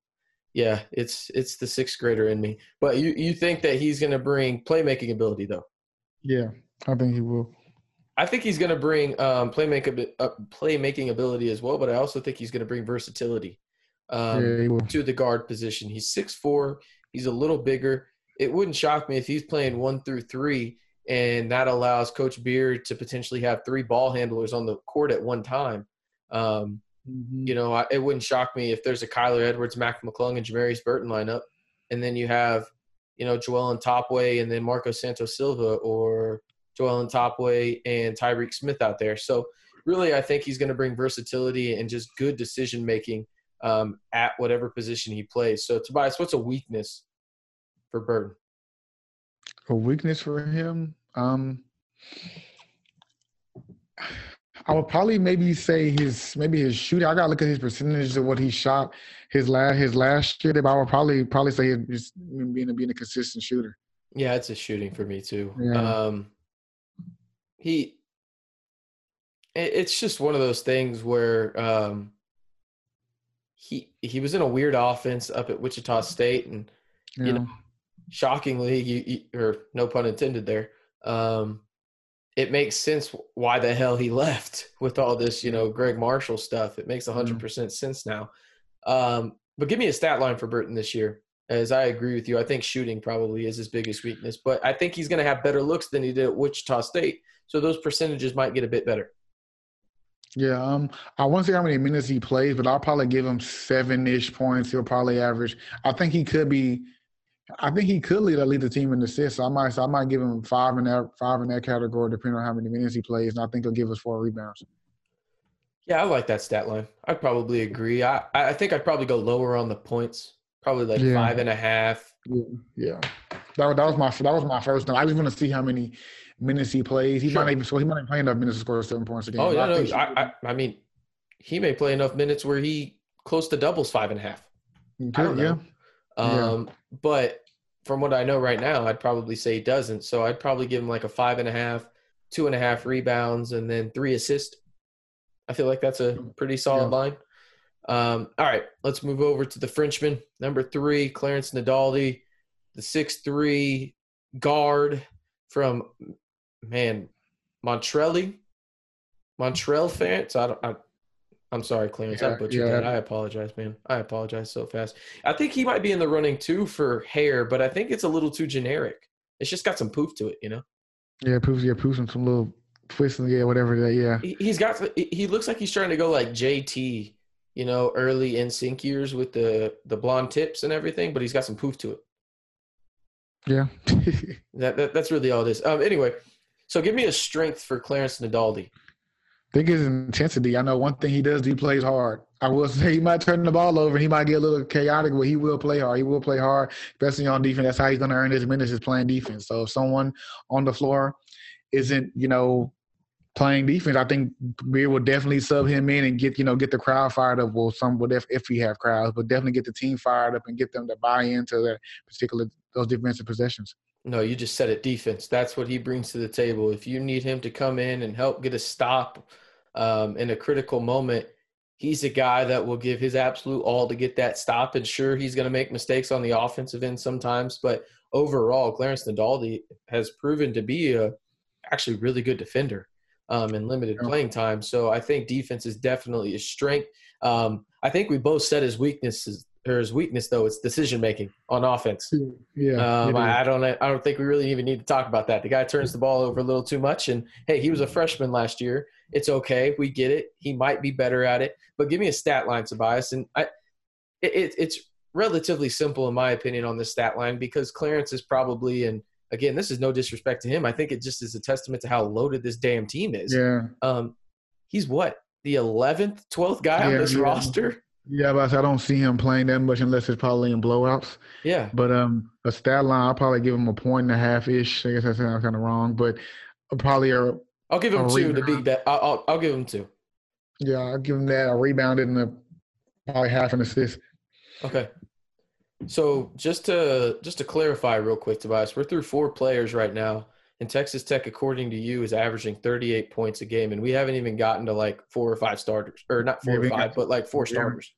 yeah, it's it's the sixth grader in me. But you you think that he's going to bring playmaking ability though? Yeah, I think he will. I think he's going to bring um, playmaking uh, playmaking ability as well, but I also think he's going to bring versatility um, yeah, to the guard position. He's six four. He's a little bigger. It wouldn't shock me if he's playing one through three, and that allows Coach Beard to potentially have three ball handlers on the court at one time. Um, mm-hmm. You know, I, it wouldn't shock me if there's a Kyler Edwards, Mac McClung, and Jamarius Burton lineup, and then you have, you know, Joel Ntambwe, and then Marco Santos Silva or Joel Ntambwe and Tyreek Smith out there. So really, I think he's going to bring versatility and just good decision making um, at whatever position he plays. So Tobias, what's a weakness for Burton? A weakness for him? Um, I would probably maybe say his maybe his shooting. I gotta look at his percentages of what he shot his last his last year. But I would probably probably say he's being being a consistent shooter. Yeah, it's a shooting for me too. Yeah. Um, he, it's just one of those things where um, he he was in a weird offense up at Wichita State, and yeah. you know, shockingly, you, you, or no pun intended there, um, it makes sense why the hell he left with all this, you know, Gregg Marshall stuff. It makes 100% mm-hmm. sense now. Um, but give me a stat line for Burton this year. As I agree with you, I think shooting probably is his biggest weakness, but I think he's going to have better looks than he did at Wichita State. So those percentages might get a bit better. Yeah, um, I won't say how many minutes he plays, but I'll probably give him seven ish points. He'll probably average. I think he could be. I think he could lead lead the team in assists. So I might so I might give him five in that five in that category, depending on how many minutes he plays, and I think he'll give us four rebounds. Yeah, I like that stat line. I'd probably agree. I I think I'd probably go lower on the points, probably like yeah. five and a half. Yeah, yeah. That, that was my that was my first. One. I just want to see how many minutes he plays. He sure. might even so he might play enough minutes to score seven points a game. Oh yeah, no, I, I, I, mean, he may play enough minutes where he close to doubles five and a half. Could, I don't know. Yeah. Um, yeah. but from what I know right now, I'd probably say he doesn't. So I'd probably give him like a five and a half, two and a half rebounds, and then three assists. I feel like that's a pretty solid yeah. line. Um, all right, let's move over to the Frenchman. Number three, Clarence Nadolny, the six three guard from man, Montrelli, Montreal fans. I don't. I, I'm sorry, Clarence. Yeah, I butchered yeah. that. I apologize, man. I apologize so fast. I think he might be in the running too for hair, but I think it's a little too generic. It's just got some poof to it, you know. Yeah, poof. Yeah, poof. Some, some little twists. Yeah, whatever that. Yeah. He, has got. He looks like he's trying to go like JT, you know, early NSYNC years with the the blonde tips and everything, but he's got some poof to it. Yeah. that, that, that's really all it is. Um. Anyway, so give me a strength for Clarence Nadolny. Think his intensity. I know one thing he does. He plays hard. I will say he might turn the ball over. He might get a little chaotic, but he will play hard. He will play hard, especially on defense. That's how he's going to earn his minutes is playing defense. So if someone on the floor isn't, you know, playing defense, I think Beard will definitely sub him in and get, you know, get the crowd fired up. Well, some would if if he have crowds, but definitely get the team fired up and get them to buy into that particular those defensive possessions. No, you just said it defense. That's what he brings to the table. If you need him to come in and help get a stop um, in a critical moment, he's a guy that will give his absolute all to get that stop. And sure, he's going to make mistakes on the offensive end sometimes, but overall, Clarence Nadolny has proven to be a actually really good defender um, in limited playing time. So I think defense is definitely his strength. Um, I think we both said his weaknesses or his weakness though it's decision making on offense. Yeah, um, I, I, don't I don't think we really even need to talk about that. The guy turns the ball over a little too much, and hey, he was a freshman last year. It's okay, we get it. He might be better at it, but give me a stat line, Tobias, and I. It, it, it's relatively simple in my opinion on the stat line because Clarence is probably and again, this is no disrespect to him. I think it just is a testament to how loaded this damn team is. Yeah. Um, he's what the eleventh, twelfth guy on this yeah. roster. Yeah, but I don't see him playing that much unless it's probably in blowouts. Yeah, But um, a stat line, I'll probably give him a point and a half ish. I guess that sounds kind of wrong, but probably a I'll give him two to rebound. be bet. I'll, I'll I'll give him two. yeah, I'll give him that a rebounded and a probably half an assist. Okay. So just to just to clarify real quick, Tobias, we're through four players right now, and Texas Tech, according to you, is averaging 38 points a game, and we haven't even gotten to like four or five starters, or not four Yeah, or five, got- but like four yeah. starters.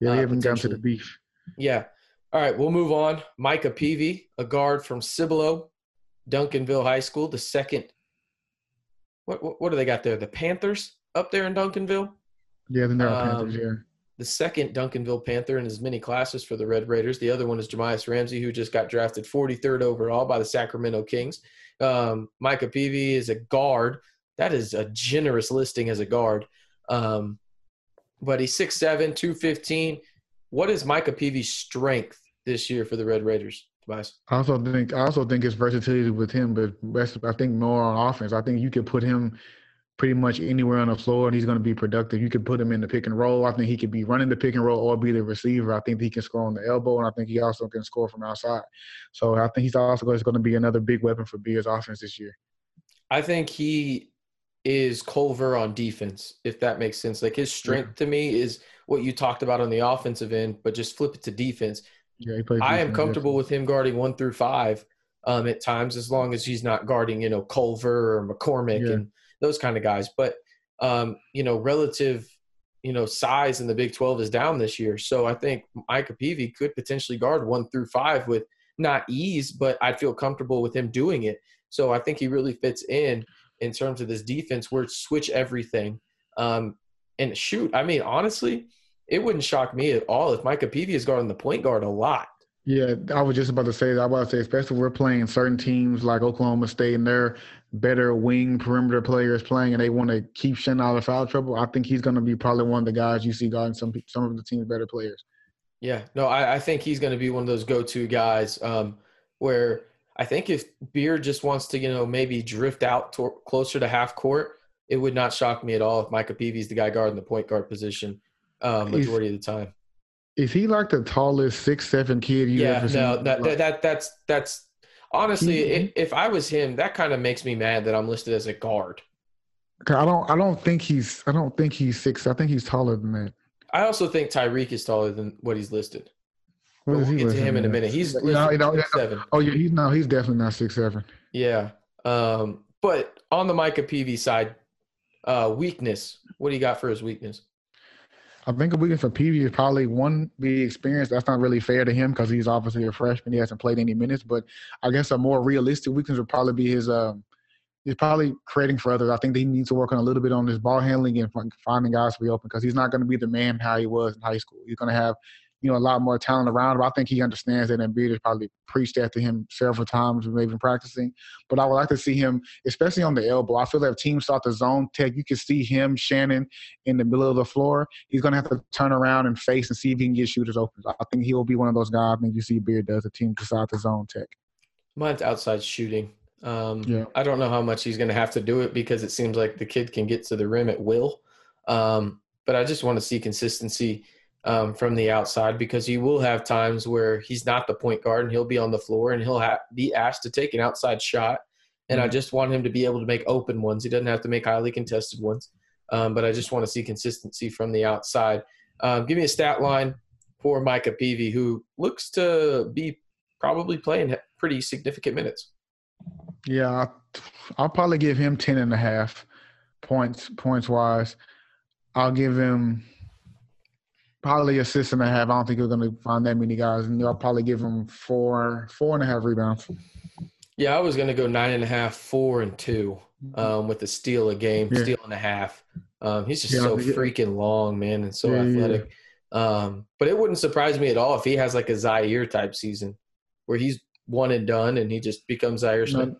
Yeah, we Uh, haven't gotten to the beef. Yeah. All right, we'll move on. Micah Peavy, a guard from Cibolo, Duncanville High School, the second. What, what what do they got there? The Panthers up there in Duncanville. Yeah, then there are Um, Panthers. Yeah, the second Duncanville Panther in as many classes for the Red Raiders. The other one is Jahmi'us Ramsey, who just got drafted 43rd overall by the Sacramento Kings. Um, Micah Peavy is a guard. That is a generous listing as a guard. Um, but he's 6'7", 215. What is Micah Peavy's strength this year for the Red Raiders, Tobias? I also think I also think it's versatility with him, but best, I think more on offense. I think you could put him pretty much anywhere on the floor, and he's going to be productive. You could put him in the pick and roll. I think he could be running the pick and roll or be the receiver. I think he can score on the elbow, and I think he also can score from outside. So I think he's also going to be another big weapon for Bears offense this year. I think he is Culver on defense, if that makes sense. Like his strength to me is what you talked about on the offensive end, but just flip it to defense. Yeah. I am comfortable with him guarding one through five um, at times, as long as he's not guarding, you know, Culver or McCormack Yeah. and those kind of guys. But um, you know, relative, you know, size in the Big Twelve is down this year, so I think Micah Peavy could potentially guard one through five with not ease, but I'd feel comfortable with him doing it. So I think he really fits in in terms of this defense where it's switch everything. Um, and shoot, I mean, honestly, it wouldn't shock me at all if Micah Peavy is guarding the point guard a lot. Yeah, I was just about to say that. I was about to say, especially if we're playing certain teams like Oklahoma State and they're better wing perimeter players playing, and they want to keep Shen out of foul trouble. I think he's going to be probably one of the guys you see guarding some some of the team's better players. Yeah, no, I, I think he's going to be one of those go-to guys um, where I think if Beard just wants to, you know, maybe drift out to, closer to half court, it would not shock me at all if Micah Peavy's the guy guarding the point guard position He's- majority of the time. Is he like the tallest six seven kid you Yeah, ever seen? no, that, that that that's that's honestly, He- i if I was him, that kind of makes me mad that I'm listed as a guard. I don't. I don't think he's. I don't think he's six. I think he's taller than that. I also think Tyreek is taller than what he's listed. What we'll get to him in a minute. He's No, listed you know, at seven. Oh yeah, he's no. He's definitely not six seven. Yeah. Um, but on the Micah Peavy side, uh, weakness. What do you got for his weakness? I think a weakness for Peavy is probably one the experience. That's not really fair to him because he's obviously a freshman. He hasn't played any minutes. But I guess a more realistic weakness would probably be his. Um, he's probably creating for others. I think that he needs to work on a little bit on his ball handling and finding guys to be open because he's not going to be the man how he was in high school. He's going to have, you know, a lot more talent around him. I think he understands that, and Beard has probably preached that to him several times, maybe in practicing. But I would like to see him, especially on the elbow. I feel that if teams start the zone tech, you can see him, Shannon, in the middle of the floor. He's going to have to turn around and face and see if he can get shooters open. I think he will be one of those guys. I think you see Beard does. The team decide to zone tech. Mine's outside shooting. Um, Yeah. I don't know how much he's going to have to do it because it seems like the kid can get to the rim at will. Um, but I just want to see consistency um, from the outside because he will have times where he's not the point guard and he'll be on the floor and he'll ha- be asked to take an outside shot. And I just want him to be able to make open ones. He doesn't have to make highly contested ones. Um, but I just want to see consistency from the outside. Um, give me a stat line for Micah Peavy, who looks to be probably playing pretty significant minutes. Yeah, I'll probably give him 10 and a half points points wise. I'll give him probably assist and a half. I don't think you're going to find that many guys. And I'll probably give him four four and a half rebounds. Yeah, I was going to go nine and a half, four and two, um, with a steal a game, Yeah. steal and a half. Um, he's just Yeah, so yeah. freaking long, man, and so athletic. Um, but it wouldn't surprise me at all if he has like a Zhaire type season where he's one and done and he just becomes Zhaire. No,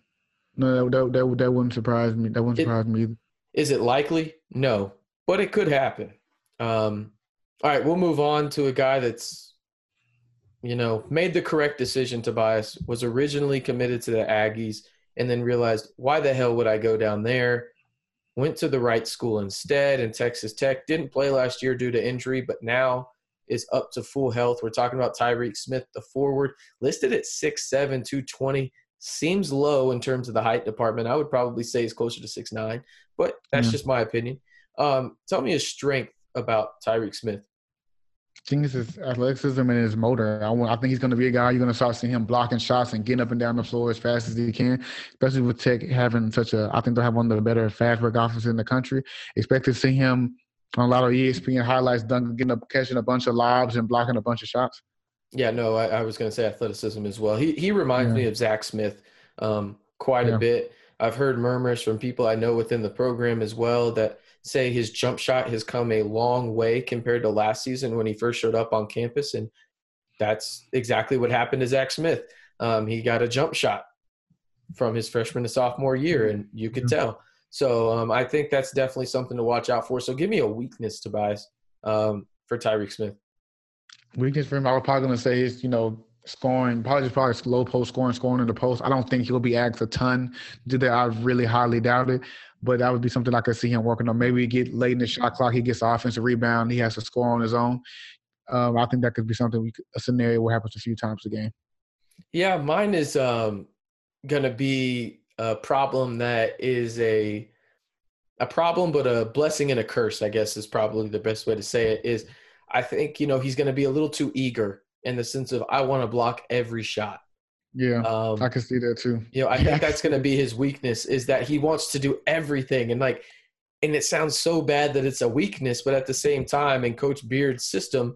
no, that, that, that wouldn't surprise me. That wouldn't It- surprise me either. Is it likely? No, but it could happen. Um, all right, we'll move on to a guy that's you know, made the correct decision, Tobias, was originally committed to the Aggies and then realized, why the hell would I go down there? Went to the right school instead in Texas Tech. Didn't play last year due to injury, but now is up to full health. We're talking about Tyreek Smith, the forward, listed at 6'7, 220. Seems low in terms of the height department. I would probably say he's closer to 6'9, but that's Yeah. just my opinion. Um, tell me his strength about Tyreek Smith. Think it's his athleticism and his motor. I, want, I think he's going to be a guy you're going to start seeing him blocking shots and getting up and down the floor as fast as he can, especially with Tech having such a, I think they'll have one of the better fast break offenses in the country. Expect to see him on a lot of ESPN highlights, dunking, getting up, catching a bunch of lobs and blocking a bunch of shots. Yeah, no, I, I was going to say athleticism as well. He he reminds Yeah. me of Zach Smith um, quite Yeah. a bit. I've heard murmurs from people I know within the program as well that say his jump shot has come a long way compared to last season when he first showed up on campus, and that's exactly what happened to Zach Smith. Um, he got a jump shot from his freshman to sophomore year, and you could tell. So um, I think that's definitely something to watch out for. So give me a weakness, Tobias, um, for Tyreek Smith. Weakness for him, I was probably going to say is, you know, scoring, probably just probably low post scoring, scoring in the post. I don't think he'll be asked a ton to do that. I really highly doubt it. But that would be something I could see him working on. Maybe get late in the shot clock, he gets offensive rebound, he has to score on his own. Um, I think that could be something we could, a scenario where happens a few times a game. Yeah, mine is um, going to be a problem that is a a problem, but a blessing and a curse. I guess is probably the best way to say it. Is I think you know he's going to be a little too eager in the sense of I want to block every shot. Yeah, Um, I can see that too. you know, I think that's going to be his weakness is that he wants to do everything and like, and it sounds so bad that it's a weakness, but at the same time, in Coach Beard's system,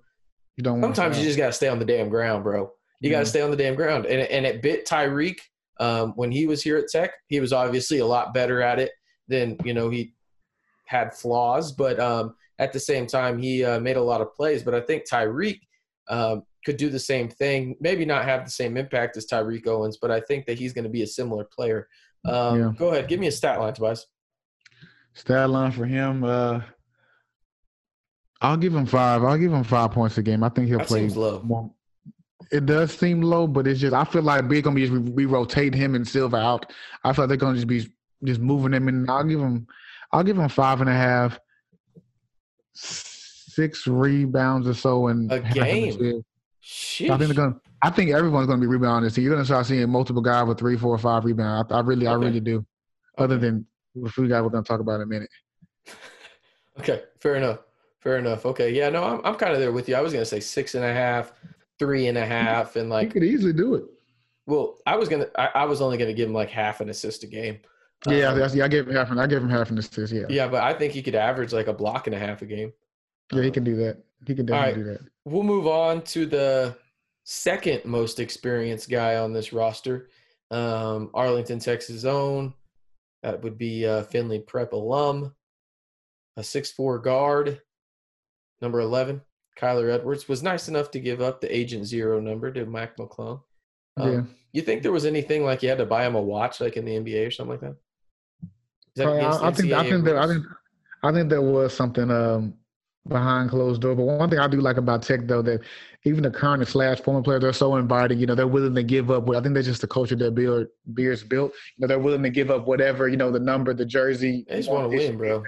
You don't sometimes you just got to stay on the damn ground, bro. You got to stay on the damn ground. And, and it bit Tyreek um, when he was here at Tech. He was obviously a lot better at it than, you know, he had flaws, but um, at the same time, he uh, made a lot of plays. But I think Tyreek um, could do the same thing, maybe not have the same impact as Tariq Owens, but I think that he's going to be a similar player. Um, Yeah. Go ahead, give me a stat line, Tobias. Stat line for him. Uh, I'll give him five. I'll give him five points a game. I think he'll That play seems low. more. It does seem low, but it's just I feel like we're gonna be we rotate him and Silva out. I feel like they're gonna just be just moving him in. I'll give him I'll give him five and a half, six rebounds or so and A game? Sheesh. I think they're gonna. I think everyone's gonna be rebounding this. You're gonna start seeing multiple guys with three, four, five rebounds. I, I really, I really do. Other Okay. than the few guys we're gonna talk about in a minute. Okay, fair enough. Fair enough. Okay, yeah, no, I'm I'm kind of there with you. I was gonna say six and a half, three and a half, and like You could easily do it. well, I was gonna, I, I was only gonna give him like half an assist a game. Yeah, Um, that's, yeah, I gave him half. An, I gave him half an assist. Yeah, yeah, but I think he could average like a block and a half a game. yeah, he can do that. He can definitely do that. We'll move on to the second most experienced guy on this roster, um, Arlington, Texas own. That would be uh, Findlay Prep alum, a six-four guard, number 11, Kyler Edwards. Was nice enough to give up the Agent Zero number to Mac McClung. Um, Yeah. You think there was anything like you had to buy him a watch like in the NBA or something like that? That Probably, I, I think I think that I think I think there was something um, behind closed door. But one thing I do like about Tech though that even the current slash former players they're so inviting. You know they're willing to give up. I think that's just the culture that Beard Beers built. You know they're willing to give up whatever you know the number, the jersey. They just want to win, bro.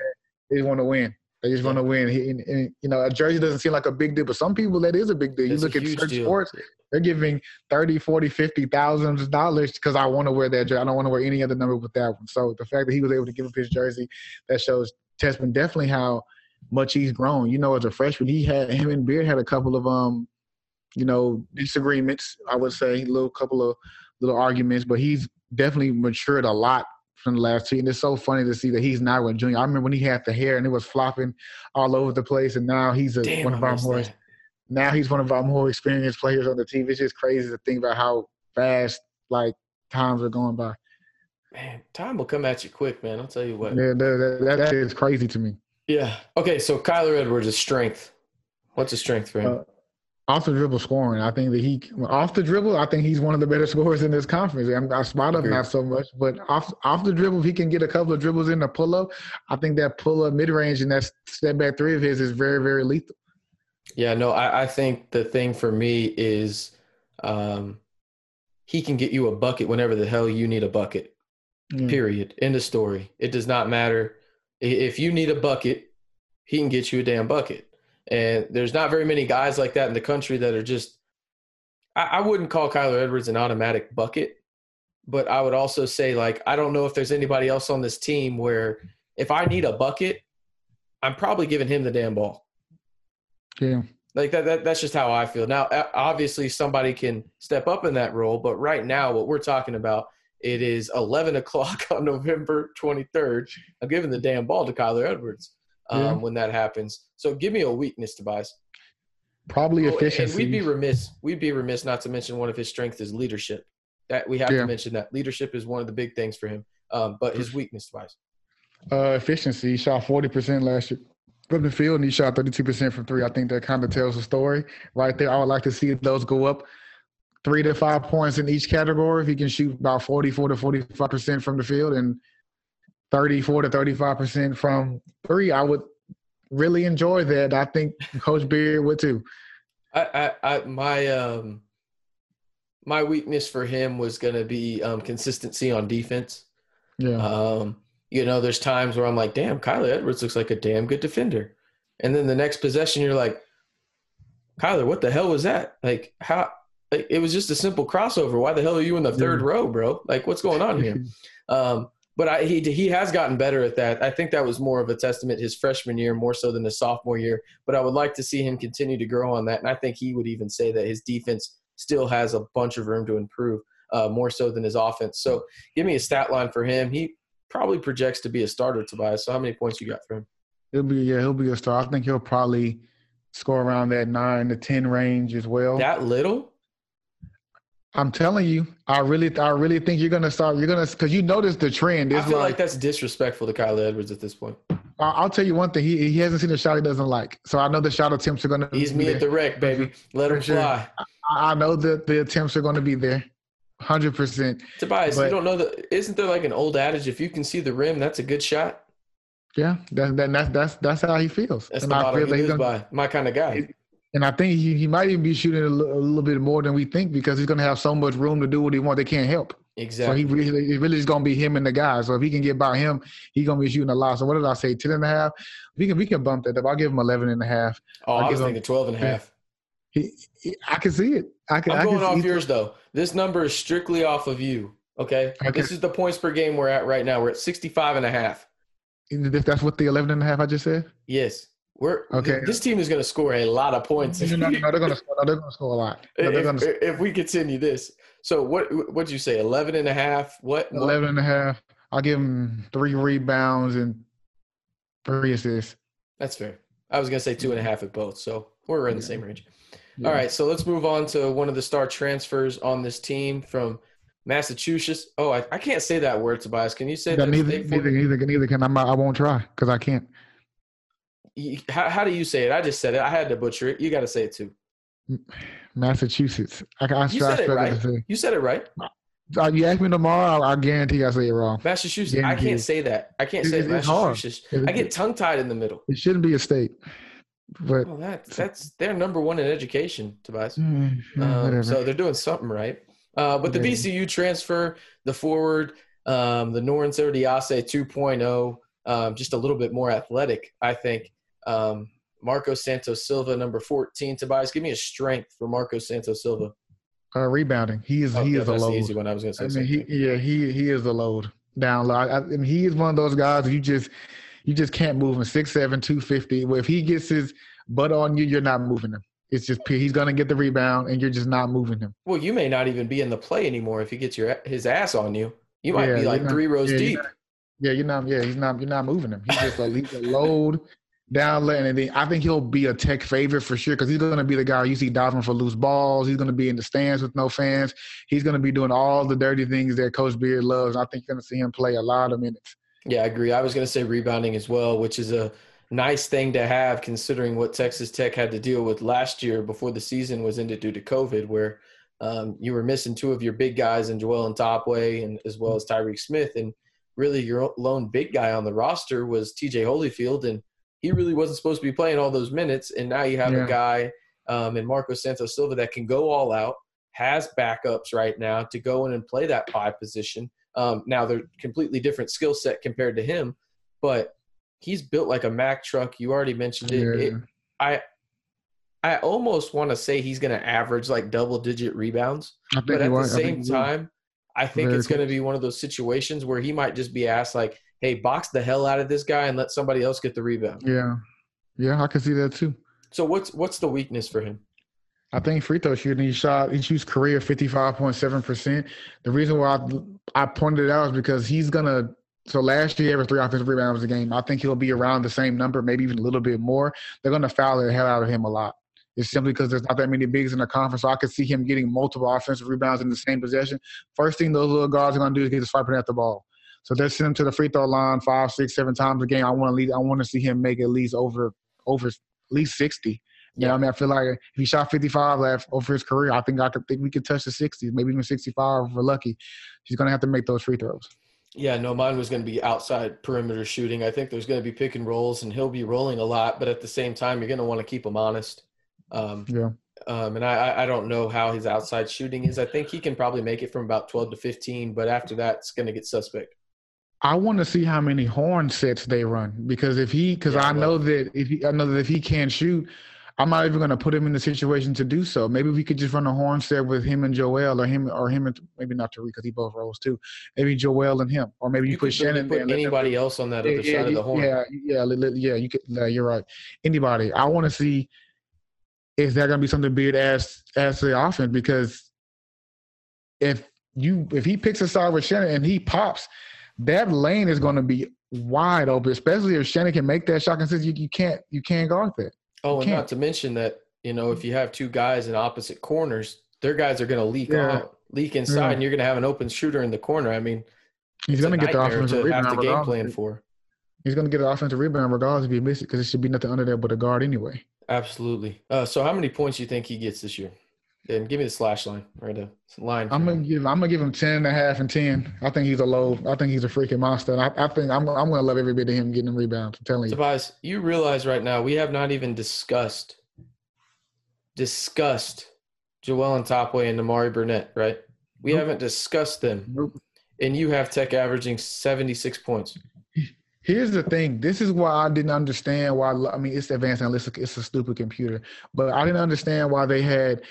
They just want to win. They just Yeah. want to win. And, and, you know, a jersey doesn't seem like a big deal, but some people that is a big deal. You look at certain deal. sports, they're giving 30, 40, 50 thousand dollars because I want to wear that jersey. I don't want to wear any other number with that one. So the fact that he was able to give up his jersey, that shows Testman definitely how much he's grown. You know, as a freshman, he had him and Beard had a couple of um, you know, disagreements. I would say a little couple of little arguments, but he's definitely matured a lot from the last two. And it's so funny to see that he's now a junior. I remember when he had the hair and it was flopping all over the place, and now he's a, Damn, one of our more that. now he's one of our more experienced players on the team. It's just crazy to think about how fast like times are going by. Man, time will come at you quick, man. I'll tell you what. Yeah, that, that, that is crazy to me. Yeah. Okay, so Kyler Edwards' strength. What's a strength for him? Uh, off the dribble scoring, I think that he off the dribble. I think he's one of the better scorers in this conference. I'm, I spot up not so much, but off off the dribble, if he can get a couple of dribbles in the pull up, I think that pull up mid range and that step back three of his is very very lethal. yeah, no, I, I think the thing for me is um, he can get you a bucket whenever the hell you need a bucket. Yeah. Period. End of story. It does not matter if you need a bucket, he can get you a damn bucket. And there's not very many guys like that in the country that are just. I, I wouldn't call Kyler Edwards an automatic bucket, but I would also say like I don't know if there's anybody else on this team where if I need a bucket, I'm probably giving him the damn ball. Yeah. Like that, that that's just how I feel. Now, obviously, somebody can step up in that role, but right now, what we're talking about, it is 11 o'clock on November 23rd. I'm giving the damn ball to Kyler Edwards um, Yeah. when that happens. So give me a weakness, Tobias. Probably Oh, efficiency. we'd be remiss. We'd be remiss not to mention one of his strengths is leadership. That we have Yeah. to mention that leadership is one of the big things for him. Um, but his weakness, Tobias. Uh, efficiency. He shot 40% last year from the field and he shot 32% from three. I think that kind of tells the story right there. I would like to see those go up three to five points in each category. If he can shoot about 44 to 45% from the field and 34 to 35% from three, I would really enjoy that. I think Coach Beard would too. I, I, I my um my weakness for him was going to be um, consistency on defense. Yeah. Um, you know, there's times where I'm like, damn, Kyler Edwards looks like a damn good defender. And then the next possession, you're like, Kyler, what the hell was that? Like, how? It was just a simple crossover. Why the hell are you in the third row, bro? Like, what's going on here? Um, but I, he he has gotten better at that. I think that was more of a testament his freshman year, more so than his sophomore year. But I would like to see him continue to grow on that. And I think he would even say that his defense still has a bunch of room to improve, uh, more so than his offense. So give me a stat line for him. He probably projects to be a starter, Tobias. So how many points you got for him? He'll be yeah, he'll be a star. I think he'll probably score around that nine to ten range as well. That little? I'm telling you, I really, I really think you're gonna start. You're gonna because you notice the trend. I feel like, like, that's disrespectful to Kyler Edwards at this point. I'll tell you one thing. He he hasn't seen a shot he doesn't like. So I know the shot attempts are gonna. He's be me at the wreck, baby. Mm-hmm. Let him fly. I I know that the attempts are gonna be there, hundred percent. Tobias, you don't know that? Isn't there like an old adage? If you can see the rim, that's a good shot. Yeah, that, that that's that's that's how he feels. That's and the I he feel that he's gonna, by. My kind of guy. And I think he, he might even be shooting a little bit more than we think because he's gonna have so much room to do what he wants. They can't help. Exactly. So he really, it really is gonna be him and the guy. So if he can get by him, he's gonna be shooting a lot. So what did I say? Ten and a half. We can we can bump that up. I'll give him eleven and a half. oh, I I'll was give him- thinking 12 and a half. He, he I can see it. I can. I'm I going can off yours though. This number is strictly off of you. Okay? Okay. This is the points per game we're at right now. We're at 65 and a half. If that's what the 11 and a half I just said. Yes. We're Okay. This team is going to score a lot of points. No, no, they're gonna score. No, they're gonna score a lot. No, if, score if we continue this. So what what'd you say? 11 and a half? What? 11 and a half. I'll give him three rebounds and three assists. That's fair. I was going to say two and a half at both. So we're in the Yeah. same range. Yeah. All right, so let's move on to one of the star transfers on this team from Massachusetts. Oh, I, I can't say that word, Tobias. Can you say Yeah, that? neither, neither, neither, neither can I. I won't try because I can't. You- How, how do you say it? I just said it. I had to butcher it. You got to say it too. Massachusetts. I, I You said it right. You said it right. Uh, you ask me tomorrow, I, I guarantee I say it wrong. Massachusetts. I can't say that. I can't It- say hard. Massachusetts. I get tongue tied in the middle. It shouldn't be a state, but Well, that, that's they're number one in education, Tobias. mm, Um, so they're doing something right. Uh, but the Yeah. VCU transfer, the forward, um, the Norris Odiase 2.0, um, just a little bit more athletic, I think. Um, Marco Santos Silva, number 14. Tobias, give me a strength for Marco Santos Silva. uh, rebounding. He is Oh, he yeah, is a load. easy one. I was going to say. I mean, he yeah he he is a load down low. I, I mean, he is one of those guys you just you just can't move him. Six seven, two fifty. Well, if he gets his butt on you, you're not moving him. It's just he's gonna get the rebound, and you're just not moving him. Well, you may not even be in the play anymore if he gets your his ass on you. You might Yeah, be like not- three rows yeah, you're deep. not- Yeah, you're not. Yeah, he's not. You're not moving him. He's just a, he's a load down low, and then I think he'll be a tech favorite for sure because he's going to be the guy you see diving for loose balls. He's going to be in the stands with no fans. He's going to be doing all the dirty things that Coach Beard loves. I think you're going to see him play a lot of minutes. Yeah, I agree. I was going to say rebounding as well, which is a nice thing to have considering what Texas Tech had to deal with last year before the season was ended due to COVID, where um, you were missing two of your big guys in Joel Ntambwe, and as well as Tyreek Smith, and really your lone big guy on the roster was T.J. Holyfield, and he really wasn't supposed to be playing all those minutes, and now you have Yeah. a guy um, in Marco Santos Silva that can go all out, has backups right now to go in and play that five position. Um, now they're completely different skill set compared to him, but he's built like a Mack truck. You already mentioned it. Yeah. it I I almost want to say he's going to average like double digit rebounds, but at the same think he will. time, I think Very it's going to be one of those situations where he might just be asked like, "Hey, box the hell out of this guy and let somebody else get the rebound." Yeah, yeah, I can see that too. So what's what's the weakness for him? I think free throw shooting, he shot, he shoots career 55.7%. The reason why I, I pointed it out is because he's going to, so last year, averaged three offensive rebounds a game. I think he'll be around the same number, maybe even a little bit more. They're going to foul the hell out of him a lot. It's simply because there's not that many bigs in the conference. So I could see him getting multiple offensive rebounds in the same possession. First thing those little guards are going to do is get to swiping at the ball. So they're sending him to the free throw line five, six, seven times a game. I want to lead, I want to see him make at least over over at least sixty. Yeah, I mean, I feel like if he shot 55 last over his career, I think I could think we could touch the 60s, maybe even 65 if we're lucky. He's gonna have to make those free throws. Yeah, no, mine was going to be outside perimeter shooting. I think there's going to be pick and rolls, and he'll be rolling a lot. But at the same time, you're going to want to keep him honest. Um, Yeah. um, and I, I- I don't know how his outside shooting is. I think he can probably make it from about 12 to 15, but after that, it's going to get suspect. I want to see how many horn sets they run because if he, because Yeah, I know that if he, I know that if he can't shoot, I'm not even going to put him in the situation to do so. Maybe we could just run a horn set with him and Joel, or him, or him and maybe not Tyreek because he both rolls too. Maybe Joel and him, or maybe you, You put Shannon there. put and let them anybody else on that other yeah, side of the horn. Yeah, yeah, yeah. You could, yeah, you're right. Anybody. I want to see is that going to be something big as as the offense because if you if he picks a side with Shannon and he pops, that lane is going to be wide open. Especially if Shannon can make that shot and says you, you can't you can't guard that. Oh, and not to mention that you know if you have two guys in opposite corners, their guys are going to leak Yeah. out, leak inside, Yeah. and you're going to have an open shooter in the corner. I mean, He's going to get the offensive to have rebound game plan for. He's going to get an offensive rebound regardless if he misses because it should be nothing under there but a guard anyway. Absolutely. Uh, so, how many points do you think he gets this year? And give me the slash line or the line. I'm gonna give I'm gonna give him 10 and a half and 10. I think he's a low. I think he's a freaking monster. And I, I think I'm I'm gonna love every bit of him getting rebounds. I'm telling you. Tobias, you realize right now we have not even discussed discussed Joel Ntambwe and Nimari Burnett, right? We Nope. haven't discussed them. Nope. And you have Tech averaging 76 points. Here's the thing. This is why I didn't understand why. I mean, it's advanced analytics. It's a stupid computer, but I didn't understand why they had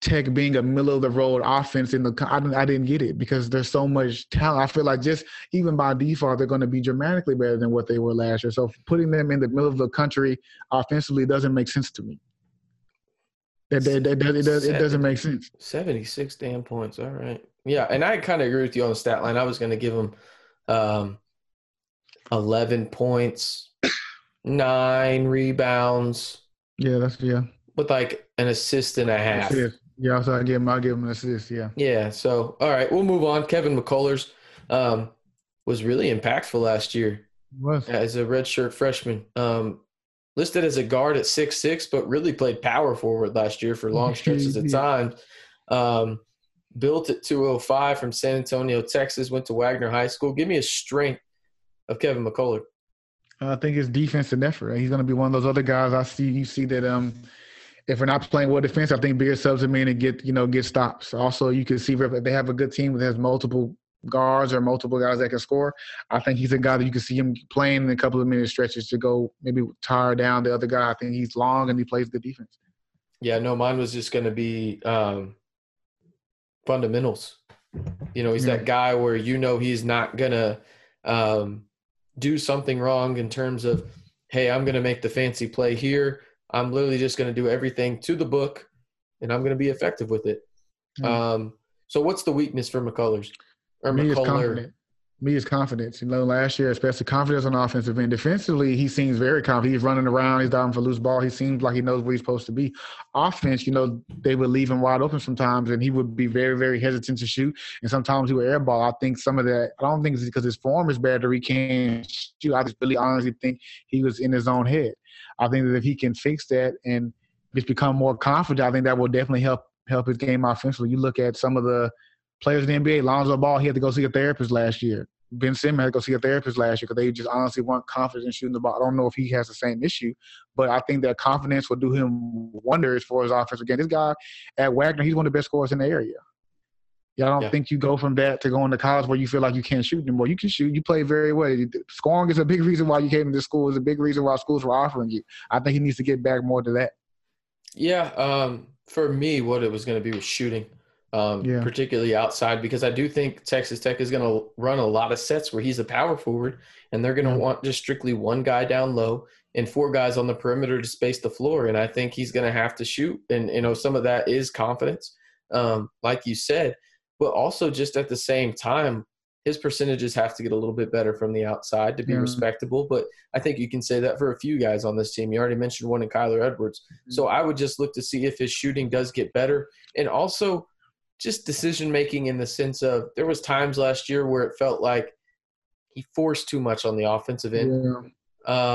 Tech being a middle of the road offense in the. I didn't, I didn't get it because there's so much talent. I feel like just even by default, they're going to be dramatically better than what they were last year. So putting them in the middle of the country offensively doesn't make sense to me. That it, it, it, does, it doesn't make sense. 76 damn points. All right. Yeah, and I kind of agree with you on the stat line. I was going to give him um, 11 points, nine rebounds, Yeah, that's yeah. with like an assist and a half. Yeah, so I give him. I give him an assist. Yeah. Yeah. So, all right, we'll move on. Kevin McCullers um, was really impactful last year Was. as a redshirt freshman. Um, listed as a guard at six six, but really played power forward last year for long stretches of time. Um, built at 205 from San Antonio, Texas, went to Wagner High School. Give me a strength of Kevin McCullar. I think it's defense and effort. He's going to be one of those other guys. I see. You see that. Um, if we're not playing well defense, I think bigger subs him in and get you know get stops. Also, you can see if they have a good team that has multiple guards or multiple guys that can score. I think he's a guy that you can see him playing in a couple of minute stretches to go maybe tire down the other guy. I think he's long and he plays good defense. Yeah, no, mine was just going to be um, fundamentals. You know, he's Yeah. that guy where you know he's not going to um, do something wrong in terms of, hey, I'm going to make the fancy play here. I'm literally just going to do everything to the book, and I'm going to be effective with it. Yeah. Um, so, what's the weakness for McCullers or Me McCullar? Me is confidence. You know, last year, especially confidence on offensive end. Defensively, he seems very confident. He's running around. He's diving for loose ball. He seems like he knows where he's supposed to be. Offense, you know, they would leave him wide open sometimes, and he would be very, very hesitant to shoot. And sometimes he would airball. I think some of that. I don't think it's because his form is bad or he can't shoot. I just really honestly think he was in his own head. I think that if he can fix that and just become more confident, I think that will definitely help help his game offensively. You look at some of the players in the NBA, Lonzo Ball, he had to go see a therapist last year. Ben Simmons had to go see a therapist last year because they just honestly weren't confident in shooting the ball. I don't know if he has the same issue, but I think that confidence will do him wonders for his offense. Again, this guy at Wagner, he's one of the best scorers in the area. Yeah, I don't Yeah. think you go from that to going to college where you feel like you can't shoot anymore. You can shoot. You play very well. Scoring is a big reason why you came to this school. Is a big reason why schools were offering you. I think he needs to get back more to that. Yeah, um, for me, what it was going to be was shooting, um, Yeah. particularly outside, because I do think Texas Tech is going to run a lot of sets where he's a power forward, and they're going to Yeah. want just strictly one guy down low and four guys on the perimeter to space the floor. And I think he's going to have to shoot, and you know some of that is confidence, um, like you said, but also just at the same time. His percentages have to get a little bit better from the outside to be Yeah. respectable, but I think you can say that for a few guys on this team. You already mentioned one in Kyler Edwards. So I would just look to see if his shooting does get better. And also just decision making in the sense of there was times last year where it felt like he forced too much on the offensive end. Yeah,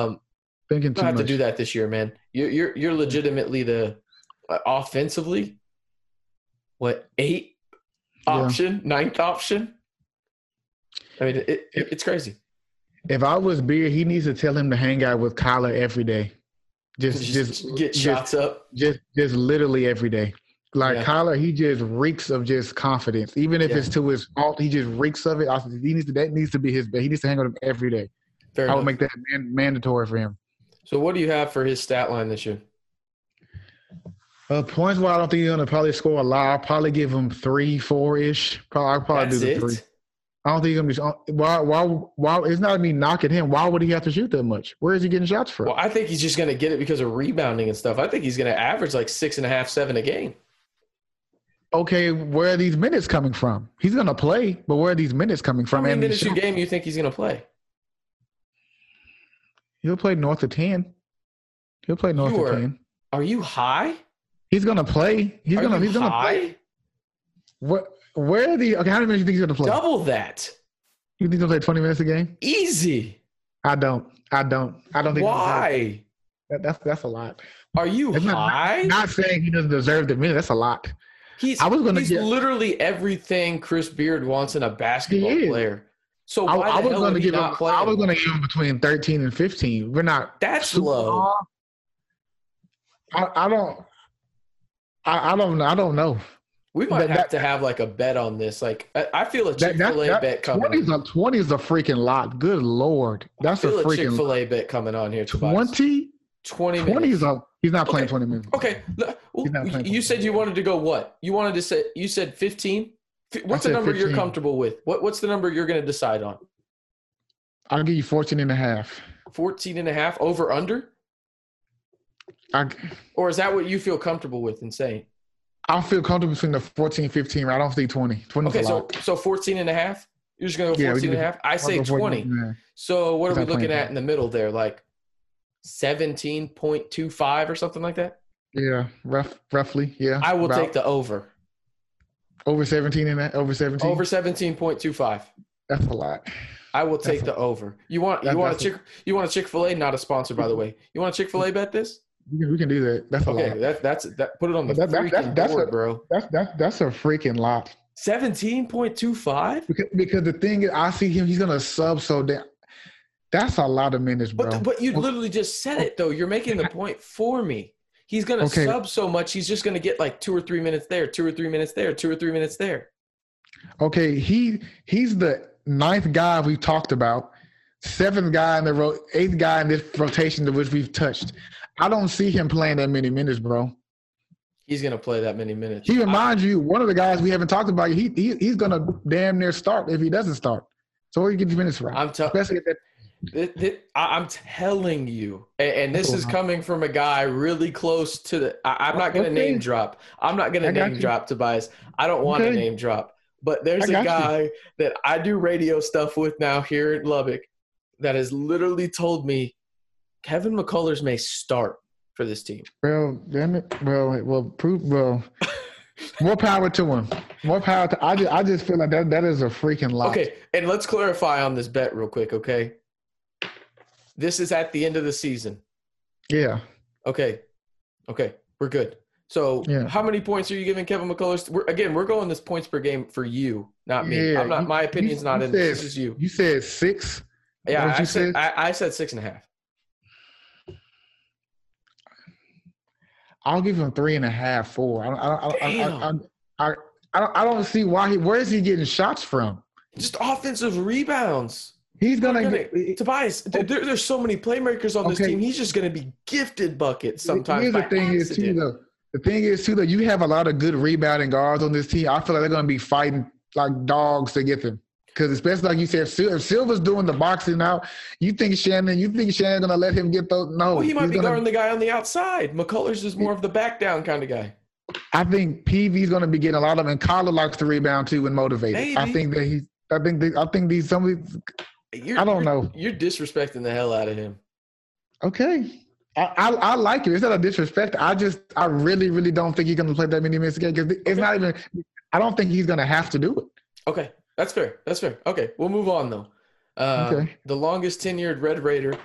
Um, thinking too have much. to do that this year, man. You're you're, you're legitimately the uh, offensively what eight Yeah. option, ninth option. I mean, it, it, it's crazy. If I was Beard, he needs to tell him to hang out with Kyler every day. Just, Just, just, get just, shots up. just, just literally every day. Like Yeah. Kyler, he just reeks of just confidence. Even if Yeah. it's to his fault, he just reeks of it. I, he needs to, that needs to be his. He needs to hang with him every day. Fair I would make that man, mandatory for him. So, what do you have for his stat line this year? Uh, points wise, I don't think he's gonna probably score a lot. I'll probably give him three, four ish. Probably, I'll probably That's do the it. three. I don't think he's gonna be. Why? Why? Why? It's not me knocking him. Why would he have to shoot that much? Where is he getting shots from? Well, I think he's just going to get it because of rebounding and stuff. I think he's going to average like six and a half, seven a game. Okay, where are these minutes coming from? He's gonna play, but where are these minutes coming How from? many And minutes a game you think he's going to play? He'll play north of ten. He'll play north of ten. Are you high? He's gonna play. He's Are gonna. He's gonna play. What? Where are the? Okay, how many minutes do you think he's gonna play? Double that. You think he's gonna play twenty minutes a game? Easy. I don't. I don't. I don't think. he's gonna play. Why? That, that's that's a lot. Are you It's not- high? Not saying he doesn't deserve the minute. That's a lot. he's I was gonna he's get- literally everything Chris Beard wants in a basketball player. So I, why I was going to give him. not play? I was going to give him between thirteen and fifteen. We're not. That's low. high. I, I don't. I, I don't. know. I don't know. We might That- have that- to have like a bet on this. Like I, I feel a Chick Fil A bet coming. 20 is a twenty is a freaking lot. Good lord, that's a a Chick Fil A bet coming on here. Tobias. 20? 20 20 is a. He's not playing Okay. twenty minutes. Okay. well, He's not playing you said you wanted to go what? You wanted to say you said 15? What's the number you're comfortable with? What what's the number you're going to decide on? I'll give you 14 and a half. 14 and a half over under? I, Or is that what you feel comfortable with and saying? I'll feel comfortable between the 14 15. I don't think 20. 20 Okay, so so 14 and a half? You're just going to go Yeah, 14 and a half? I say go 14 20. and a half. So what are we looking at in the middle there? Like 17.25 or something like that? Yeah, rough, roughly. Yeah. I will About take the over. over 17 and that. Over 17. Over 17.25. That's a lot. I will take That's the over. You want you want a- chick you want a Chick Fil A? Not a sponsor, by the way. You want a Chick Fil A bet this? We can, do that. That's a Okay, lot. that, that's that. Put it on the That- that- freaking that- that's board, a- bro. That's that's that's a freaking lot. Seventeen point two five. Because, because the thing is, I see him. He's gonna sub so damn. That's a lot of minutes, bro. But but you literally just said it though. You're making the point for me. He's gonna Okay. sub so much. He's just gonna get like two or three minutes there, two or three minutes there, two or three minutes there. okay, he he's the ninth guy we talked about, seventh guy in the ro- eighth guy in this rotation to which we've touched. I don't see him playing that many minutes, bro. He's gonna play that many minutes. He reminds you one of the guys we haven't talked about. He, he he's gonna damn near start if he doesn't start. So where you get these minutes from? I'm telling. Especially that Th- th- I- I'm telling you, and, and this That's is oh, coming from a guy really close to the. I, I'm not going to Okay. name drop. I'm not going to name you. drop Tobias. I don't want to Okay. name drop. But there's a got you. guy that I do radio stuff with now here in Lubbock that has literally told me Kevin McCullers may start for this team. Well, damn it. Well, well, prove. Well, more power to him. More power to. I just, I just feel like that that is a freaking lot. Okay, and let's clarify on this bet real quick, okay? This is at the end of the season. Yeah. Okay. Okay. We're good. So Yeah. how many points are you giving Kevin McCullers? We're, again, we're going this points per game for you, not me. Yeah, I'm not. you- My opinion's you- not you in this. said- This is you. You said six. Yeah, I said, said? I, I said six and a half. I'll give him three and a half, four. I don't, I don't, I, I. I, I, I, don't, I don't see why he. Where is he getting shots from? Just offensive rebounds. He's gonna. Gonna- get, Tobias, there, there- there's so many playmakers on this Okay. team. He's just to be gifted buckets sometimes. Here's the thing is too though. The thing is too though. You have a lot of good rebounding guards on this team. I feel like they're gonna be fighting like dogs to get them. Because especially like you said, if, Sil- if Silva's doing the boxing out, you think Shannon, you think Shannon's gonna let him get those? No, Well, he might be gonna- guarding the guy on the outside. McCullers is more of the back down kind of guy. I think Peavy's going to be getting a lot of, and Kyler likes to rebound too and motivate. it. I think that he's. I think. That, I think these some of these. You're, I don't you're- know. You're disrespecting the hell out of him. Okay, I, I I like it. It's not a disrespect. I just I really really don't think he's going to play that many minutes again because it's Okay. not even. I don't think he's going to have to do it. Okay, that's fair. That's fair. Okay, we'll move on though. Uh, Okay. The longest tenured Red Raider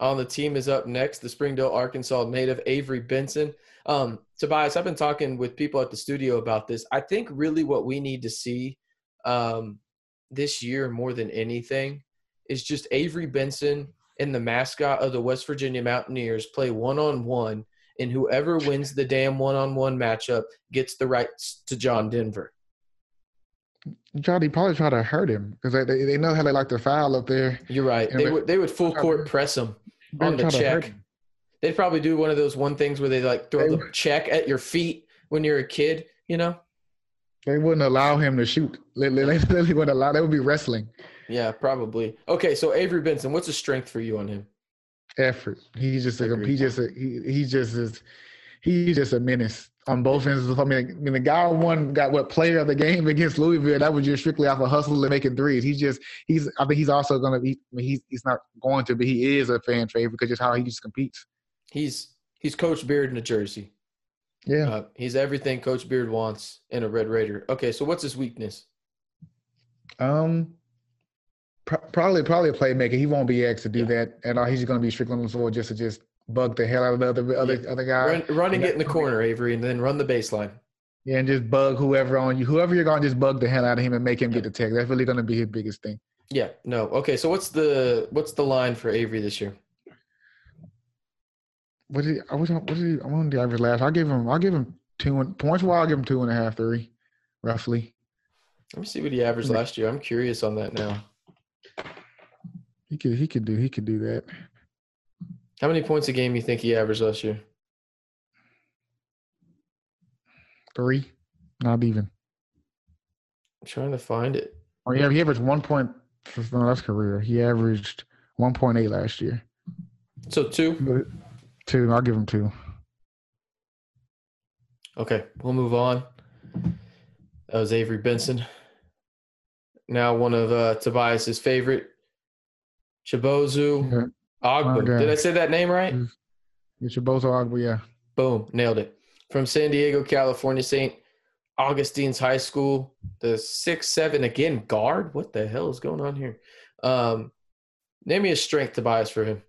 on the team is up next. The Springdale, Arkansas native Avery Benson. Um, Tobias, I've been talking with people at the studio about this. I think really what we need to see um, this year more than anything is just Avery Benson and the mascot of the West Virginia Mountaineers play one on one, and whoever wins the damn one on one matchup gets the rights to John Denver. Johnny probably try to hurt him because they, they they know how they like to foul up there. You're right. And They would they would full court press him on the try to hurt check. They'd probably do one of those one things where they like throw They the check at your feet when you're a kid. You know? They wouldn't allow him to shoot. They, they, they literally wouldn't allow. They would be wrestling Yeah, probably. Okay, so Avery Benson, what's the strength for you on him? effort. He's just a, Agreed. he just a, he he just is he's just a menace on both ends. of the- I mean, I mean, the guy won got what player of the game against Louisville. That was just strictly off of hustle and making threes. He's just he's I think he's also gonna be. I mean, he's he's not going to, but he is a fan favorite because just how he just competes. He's he's Coach Beard in a jersey. Yeah, Uh, he's everything Coach Beard wants in a Red Raider. Okay, so what's his weakness? um, pro- probably probably a playmaker. He won't be asked to do Yeah. that at all. He's just gonna be strictly on the floor just to just bug the hell out of the other other, Yeah. other guy. Run, run and get in the corner, Avery, and then run the baseline. Yeah, and just bug whoever on you. Whoever you're gonna just bug the hell out of him and make him get the tech. That's really gonna be his biggest thing. Yeah, no. Okay, so what's the what's the line for Avery this year? What did he, I was what did he, I wanted the average last. I'll give him I'll give him two and points wise, I'll give him two and a half, three, roughly. Let me see what he averaged last year. I'm curious on that now. He could he could do he could do that. How many points a game you think he averaged last year? Three, not even. I'm trying to find it. Oh yeah, he averaged one point no, that's career. He averaged one point eight last year. So two. Two, I'll give him two. Okay, we'll move on. That was Avery Benson. Now one of uh, Tobias's favorite, Chibuzo Yeah. Ogbu. Did I say that name right? It's your both Ogba, yeah. Boom, nailed it. From San Diego, California, St. Augustine's High School, the six seven again guard. What the hell is going on here? Um, name me a strength, Tobias, for him.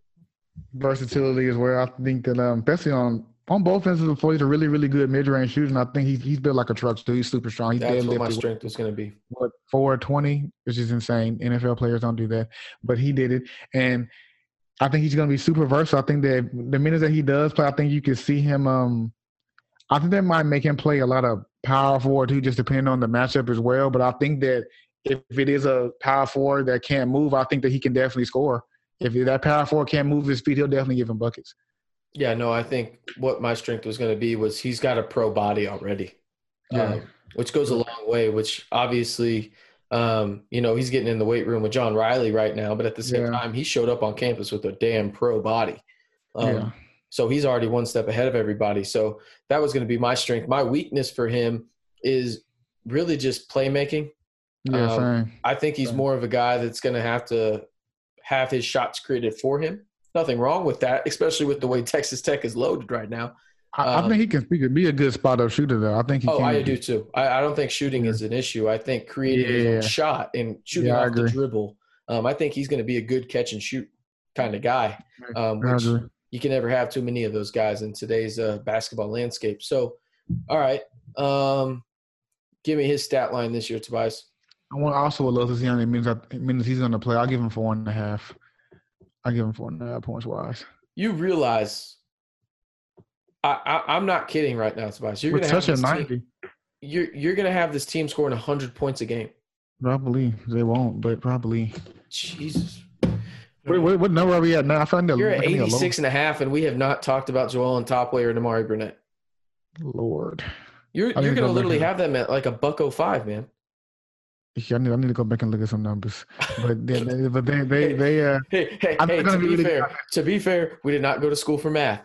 Versatility is where I think that um especially on on both ends of the floor, he's a really, really good mid range shooter. And I think he's he's built like a truck too. He's super strong. He's That's what my strength was going to be. what four twenty, which is insane. NFL players don't do that, but he did it, and I think he's going to be super versatile. I think that the minutes that he does play, I think you can see him. Um, I think that might make him play a lot of power forward too, just depending on the matchup as well. But I think that if it is a power forward that can't move, I think that he can definitely score. If that power forward can't move his feet, he'll definitely give him buckets. Yeah, no, I think what my strength was going to be was he's got a pro body already. Yeah. um, which goes a long way. Which obviously, um, you know, he's getting in the weight room with John Riley right now, but at the same Yeah. time, he showed up on campus with a damn pro body. Um, Yeah. So he's already one step ahead of everybody. So that was going to be my strength. My weakness for him is really just playmaking. Yeah, Um. I think he's more of a guy that's going to have to have his shots created for him. Nothing wrong with that, especially with the way Texas Tech is loaded right now. I, I um, think he can he be a good spot up shooter though. I think he Oh, can. I do too. I, I don't think shooting is an issue. I think creating his own shot and shooting Yeah, I off the dribble. Um, I think he's going to be a good catch and shoot kind of guy. Um, which you can never have too many of those guys in today's uh, basketball landscape. So All right. Um, give me his stat line this year, Tobias. I want also would love to see how many minutes, minutes he's going to play. I'll give him four and a half. I'll give him four and a half points wise. You realize, I, I am not kidding right now, Tobias. You're going to have this ninety. Team, you're you're to have this team scoring hundred points a game. Probably they won't, but probably. Jesus. Wait, what, what number are we at now? I find You're at 86 and a half, and we have not talked about Joel and Nimari Burnett. Lord. You're, you're going to literally have them at like a buck 05, man. Yeah, I need, I need to go back and look at some numbers, but they, they but they they they uh. Hey, hey, hey to be, really fair, to be fair, we did not go to school for math.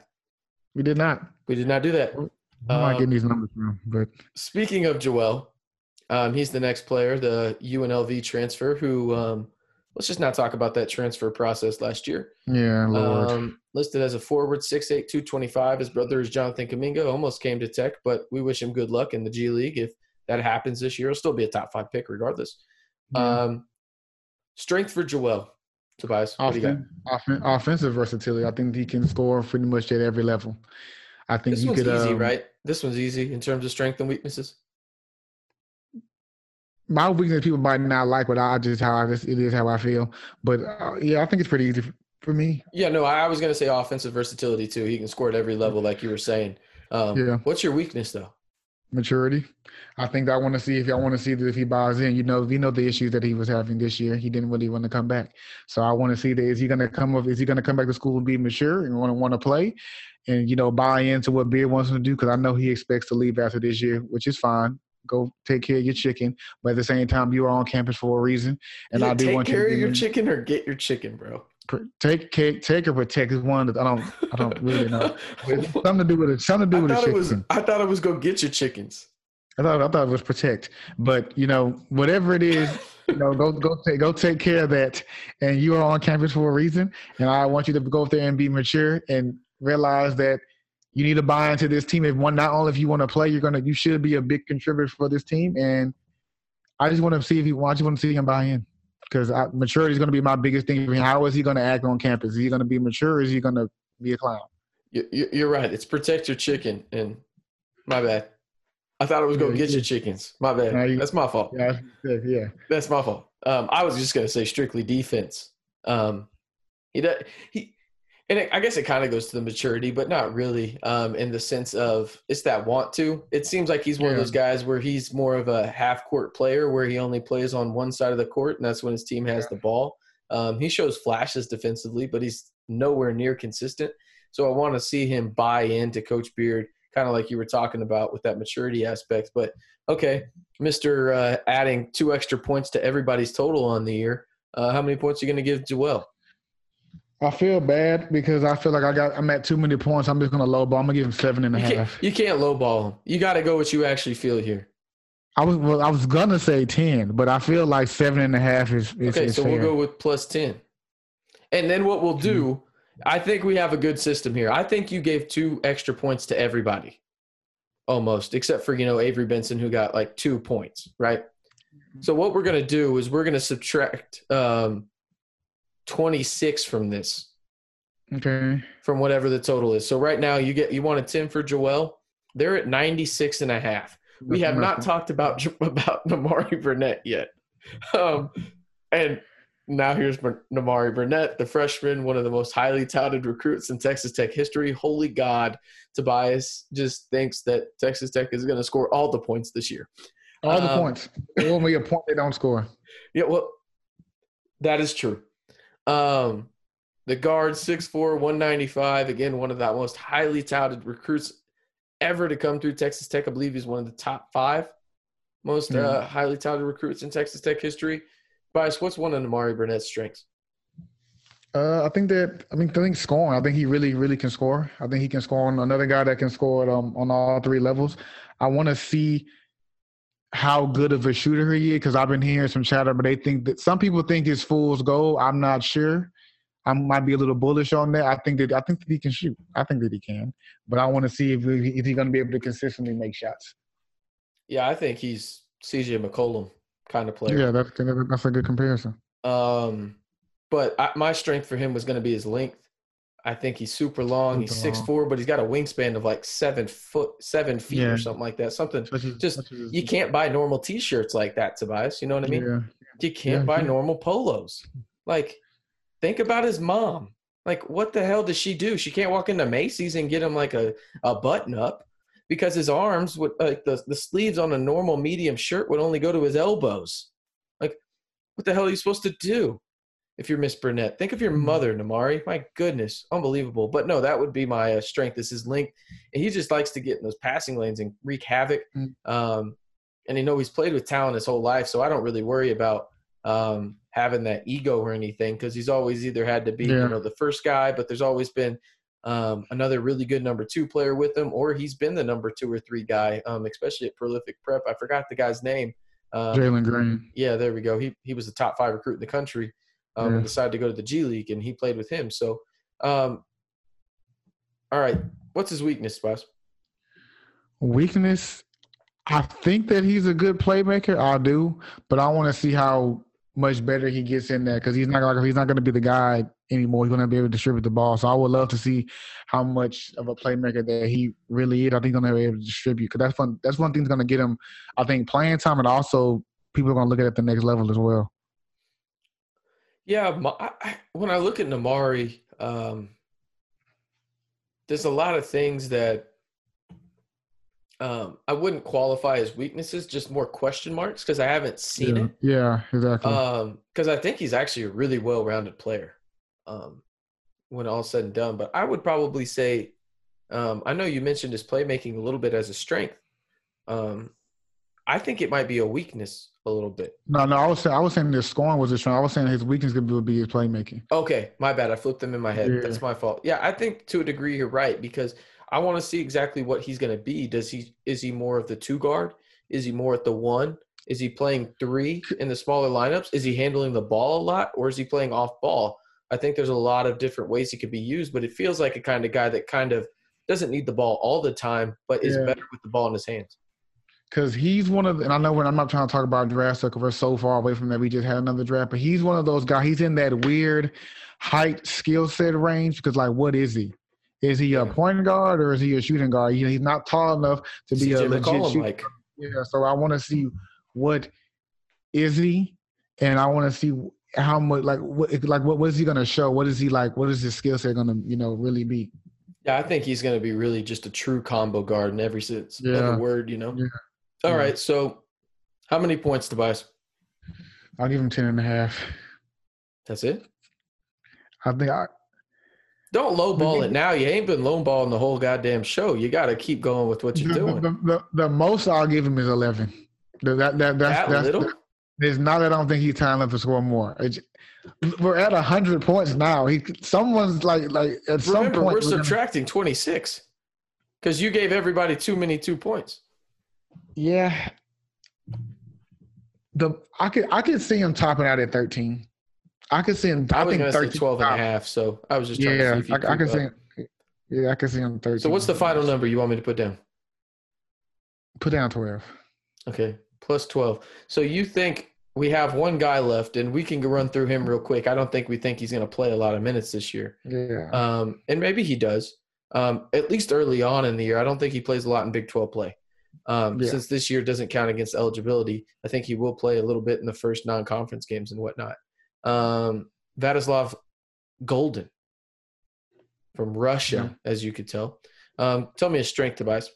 We did not. We did not do that. I'm not getting these numbers from, but speaking of Joel, um, he's the next player, the UNLV transfer, who um, let's just not talk about that transfer process last year. Yeah, Lord. Um, listed as a forward, 6'8", 225. His brother is Jonathan Kuminga. Almost came to Tech, but we wish him good luck in the G League. If that happens this year, he'll still be a top five pick regardless. Yeah. Um, strength for Joel. Tobias, what Offen- offen- offensive versatility. I think he can score pretty much at every level. I think this one's could, easy, um, right? This one's easy in terms of strength and weaknesses my weakness people might not like, but I just how I just it is how I feel. But uh, yeah, I think it's pretty easy for me. Yeah, no, I was gonna say offensive versatility too. He can score at every level, like you were saying. Um, yeah. What's your weakness though? Maturity. I think I want to see if I want to see that if he buys in. You know, you know the issues that he was having this year. He didn't really want to come back. So I want to see that is he going to come up? Is he going to come back to school and be mature and want to want to play, and you know buy into what Beard wants him to do? Because I know he expects to leave after this year, which is fine go take care of your chicken. But at the same time, you are on campus for a reason, and yeah, I do want you to take care of your chicken or get your chicken, bro. Take take take or protect is one that I don't I don't really know. It's something to do with it. Something to do with the chicken. Was, I thought it was go get your chickens. I thought I thought it was protect, but you know whatever it is, you know go go take go take care of that. And you are on campus for a reason, and I want you to go up there and be mature and realize that you need to buy into this team. If one, not only if you want to play, you're gonna, you should be a big contributor for this team. And I just want to see if you I just want to see him buy in because maturity is going to be my biggest thing. How is he going to act on campus? Is he going to be mature? is he going to be a clown? You're right. It's protect your chicken. And my bad. I thought it was go yeah, get your chickens. My bad. That's my fault. Yeah, yeah. That's my fault. Um, I was just gonna say strictly defense. Um, he does, he and it, I guess it kind of goes to the maturity, but not really um, in the sense of it's that want to. It seems like he's one yeah. of those guys where he's more of a half court player where he only plays on one side of the court, and that's when his team has yeah. the ball. Um, he shows flashes defensively, but he's nowhere near consistent. So I want to see him buy into Coach Beard, kind of like you were talking about with that maturity aspect. But okay, Mister uh, adding two extra points to everybody's total on the year. Uh, how many points are you going to give Joel? I feel bad because I feel like I got I'm at too many points. I'm just gonna lowball. I'm gonna give him seven and a you half. Can't, you can't lowball him. You got to go what you actually feel here. I was well, I was gonna say ten, but I feel like seven and a half is, is okay. Is so fair. we'll go with plus ten, and then what we'll do. Mm-hmm. I think we have a good system here. I think you gave two extra points to everybody, almost except for you know Avery Benson who got like two points, right? So what we're gonna do is we're gonna subtract um, 26 from this. Okay. From whatever the total is. So right now you get you want a 10 for Joel. They're at 96 and a half. We have not talked about about Nimari Burnett yet. Um, and now here's Nimari Burnett, the freshman, one of the most highly touted recruits in Texas Tech history. Holy God, Tobias just thinks that Texas Tech is going to score all the points this year. All the um, points. Be a point they don't score. Yeah, well, that is true. Um, the guard, 6'4", 195. Again, one of the most highly touted recruits ever to come through Texas Tech. I believe he's one of the top five most mm uh, highly touted recruits in Texas Tech history. Bias, what's one of Nimari Burnett's strengths? Uh, I think that I mean I think scoring. I think he really really can score. I think he can score on another guy that can score um, on all three levels. I want to see how good of a shooter he is because I've been hearing some chatter, but they think that some people think it's fool's goal. I'm not sure. I might be a little bullish on that. I think that I think that he can shoot. I think that he can, but I want to see if he, if he's going to be able to consistently make shots. Yeah, I think he's CJ McCollum kind of player. Yeah, that's that's a good comparison. Um, but I, my strength for him was going to be his length. I think he's super long. He's six four, but he's got a wingspan of like seven foot, seven feet Yeah. or something like that. Something as- just you can't buy normal T-shirts like that, Tobias. You know what I mean? Yeah. You can't Yeah, buy normal polos. Like, think about his mom. Like, what the hell does she do? She can't walk into Macy's and get him like a, a button up because his arms would like the, the sleeves on a normal medium shirt would only go to his elbows. Like, what the hell are you supposed to do if you're Miss Burnett? Think of your mother, Nimari. My goodness, unbelievable. But no, that would be my uh, strength This is length. And he just likes to get in those passing lanes and wreak havoc. Mm. Um, and you know he's played with talent his whole life, so I don't really worry about um, having that ego or anything because he's always either had to be Yeah. you know the first guy, but there's always been um, another really good number two player with him, or he's been the number two or three guy, um, especially at Prolific Prep. I forgot the guy's name. Um, Jalen Green. yeah, there we go. He he was the top five recruit in the country, um, and decided to go to the G League, and he played with him. So, um, all right, what's his weakness, Spice? Weakness. I think that he's a good playmaker. I do, but I want to see how much better he gets in there because he's not like he's not going to be the guy anymore. He's going to be able to distribute the ball. So I would love to see how much of a playmaker that he really is. I think he's going to be able to distribute because that's one that's one thing that's going to get him. I think playing time and also people are going to look at it at the next level as well. Yeah, Ma- I, when I look at Nimari, um, there's a lot of things that um, I wouldn't qualify as weaknesses, just more question marks because I haven't seen yeah. it. Yeah, exactly. Um, because I think he's actually a really well-rounded player. Um, when all's said and done, but I would probably say, um, I know you mentioned his playmaking a little bit as a strength. Um, I think it might be a weakness a little bit. no, no, I was saying I was saying his scoring was his strength. I was saying his weakness would be his playmaking. Okay, my bad. I flipped them in my head. Yeah. That's my fault. Yeah, I think to a degree you're right because I want to see exactly what he's going to be. Does he is he more of the two guard? Is he more at the one? Is he playing three in the smaller lineups? Is he handling the ball a lot or is he playing off ball? I think there's a lot of different ways he could be used, but it feels like a kind of guy that kind of doesn't need the ball all the time, but is Yeah. better with the ball in his hands. Because he's one of, and I know when I'm not trying to talk about draft 'cause we're so far away from that. We just had another draft, but he's one of those guys. He's in that weird height skill set range. Because like, what is he? Is he a point guard or is he a shooting guard? You know, he's not tall enough to be a CJ legit McCollum, shooter. like Yeah, so I want to see what is he, and I want to see how much like what like what, what is he gonna show? What is he like? What is his skill set gonna you know really be? Yeah, I think he's going to be really just a true combo guard in every sense of the Yeah. word, you know? Yeah. All Yeah. right, so how many points, Tobias? I'll give him ten and a half. That's it? I think I Don't lowball it now. You ain't been lowballing the whole goddamn show. You got to keep going with what you're the, doing. the, the, the most I'll give him is eleven. That that, that that's that that's little? it's not that I don't think he's talented to score more. It's, we're at hundred points now. He someone's like like at some Remember, point we're we're gonna- subtracting 26 because you gave everybody too many two points. Yeah. The I could I could see him topping out at thirteen. I could see him. I, I, was think going to say 13 12 and a half, so I was just trying Yeah, to see if I, I could, can see. Him, yeah, I can see him thirteen. So what's the final number you want me to put down? Put down twelve. Okay, plus 12. So you think we have one guy left, and we can run through him real quick. I don't think we think he's going to play a lot of minutes this year. Yeah. Um, and maybe he does. Um, at least early on in the year, I don't think he plays a lot in Big 12 play. Um, Yeah. Since this year doesn't count against eligibility, I think he will play a little bit in the first non-conference games and whatnot. Um, Vladislav Goldin from Russia, as you could tell. Um, tell me his strength, Tobias.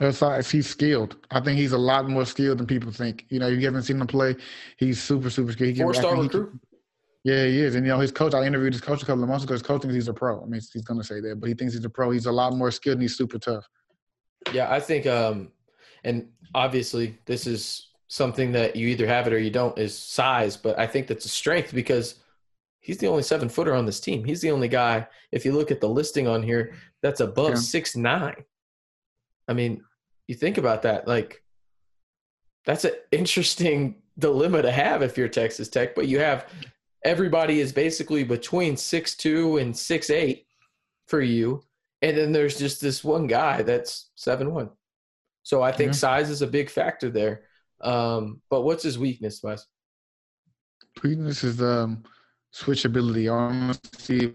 Like he's skilled. I think he's a lot more skilled than people think. You know, you haven't seen him play. He's super, super skilled. He Four-star think he can- recruit. Yeah, he is. And you know, his coach. I interviewed his coach a couple of months ago. His coach thinks he's a pro. I mean, he's going to say that, but he thinks he's a pro. He's a lot more skilled and he's super tough. Yeah, I think, um, and obviously this is something that you either have it or you don't is size, but I think that's a strength because he's the only seven footer on this team. He's the only guy, if you look at the listing on here, that's above Yeah. six nine. I mean, you think about that, like that's an interesting dilemma to have if you're Texas Tech, but you have everybody is basically between six two and six eight for you. And then there's just this one guy that's seven one. So I think Yeah. size is a big factor there. Um, but what's his weakness, Wes? Weakness is um, switchability. I want to see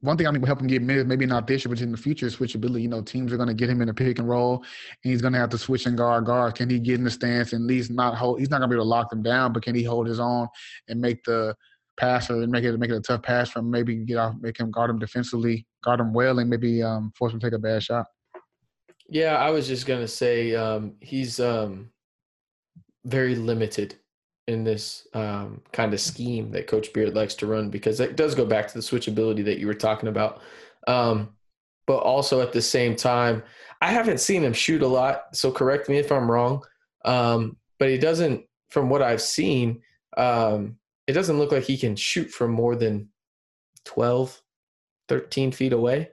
one thing I think will help him get minutes, maybe not this year, but in the future, switchability. You know, teams are going to get him in a pick and roll, and he's going to have to switch and guard guard. Can he get in the stance and at least not hold? He's not going to be able to lock them down, but can he hold his own and make the passer and make it make it a tough pass from maybe get off, make him guard him defensively, guard him well, and maybe um, force him to take a bad shot. Yeah, I was just gonna say um, he's um, very limited in this um, kind of scheme that Coach Beard likes to run because it does go back to the switchability that you were talking about. Um, but also at the same time, I haven't seen him shoot a lot, so correct me if I'm wrong. Um, but he doesn't, from what I've seen, um, it doesn't look like he can shoot from more than 12, 13 feet away.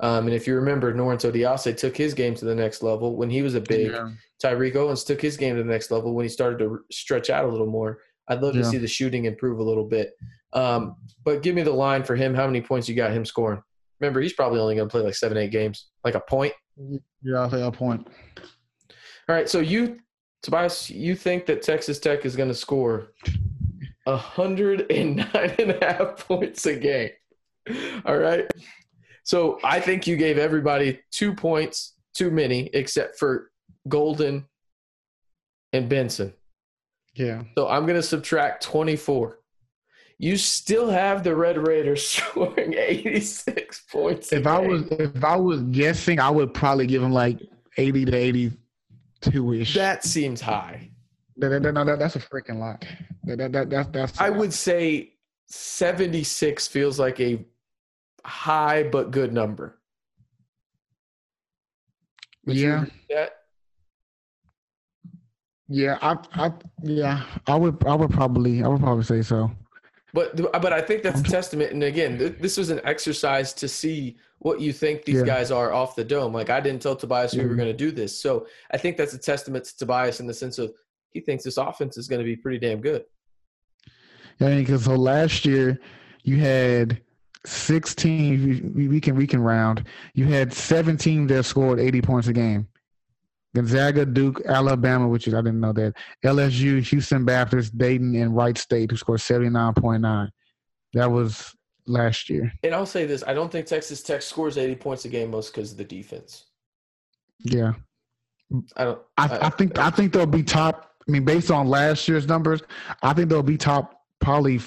Um, and if you remember, Norense Odiase took his game to the next level when he was a big. Yeah. Tariq Owens took his game to the next level when he started to stretch out a little more. I'd love yeah. to see the shooting improve a little bit. Um, but give me the line for him. How many points you got him scoring? Remember, he's probably only going to play like seven, eight games, like a point. Yeah, I'll say a point. All right. So you, Tobias, you think that Texas Tech is going to score 109 and a half points a game? All right. So I think you gave everybody two points too many, except for Goldin and Benson. Yeah. So I'm going to subtract 24. You still have the Red Raiders scoring 86 points. If I was if I was guessing, I would probably give them like 80 to 82 ish. That seems high. That, that, that, that's a freaking lot. That, that, that, that's, that's I would say 76 feels like a high but good number. Would yeah. Yeah, I, I, yeah, I would, I would probably, I would probably say so. But, but I think that's a testament. And again, th- this was an exercise to see what you think these yeah. guys are off the dome. Like I didn't tell Tobias we were going to do this, so I think that's a testament to Tobias in the sense of he thinks this offense is going to be pretty damn good. Yeah, I mean, because so last year you had 16 we can we can round. You had 17 that scored 80 points a game. Gonzaga duke alabama which is i didn't know that. Lsu houston baptist dayton and wright state who scored 79.9 that was last year. And i'll say this i don't think texas tech scores 80 points a game most because of the defense. Yeah. I don't I, I, I think I, I think they'll be top i mean based on last year's numbers i think they'll be top probably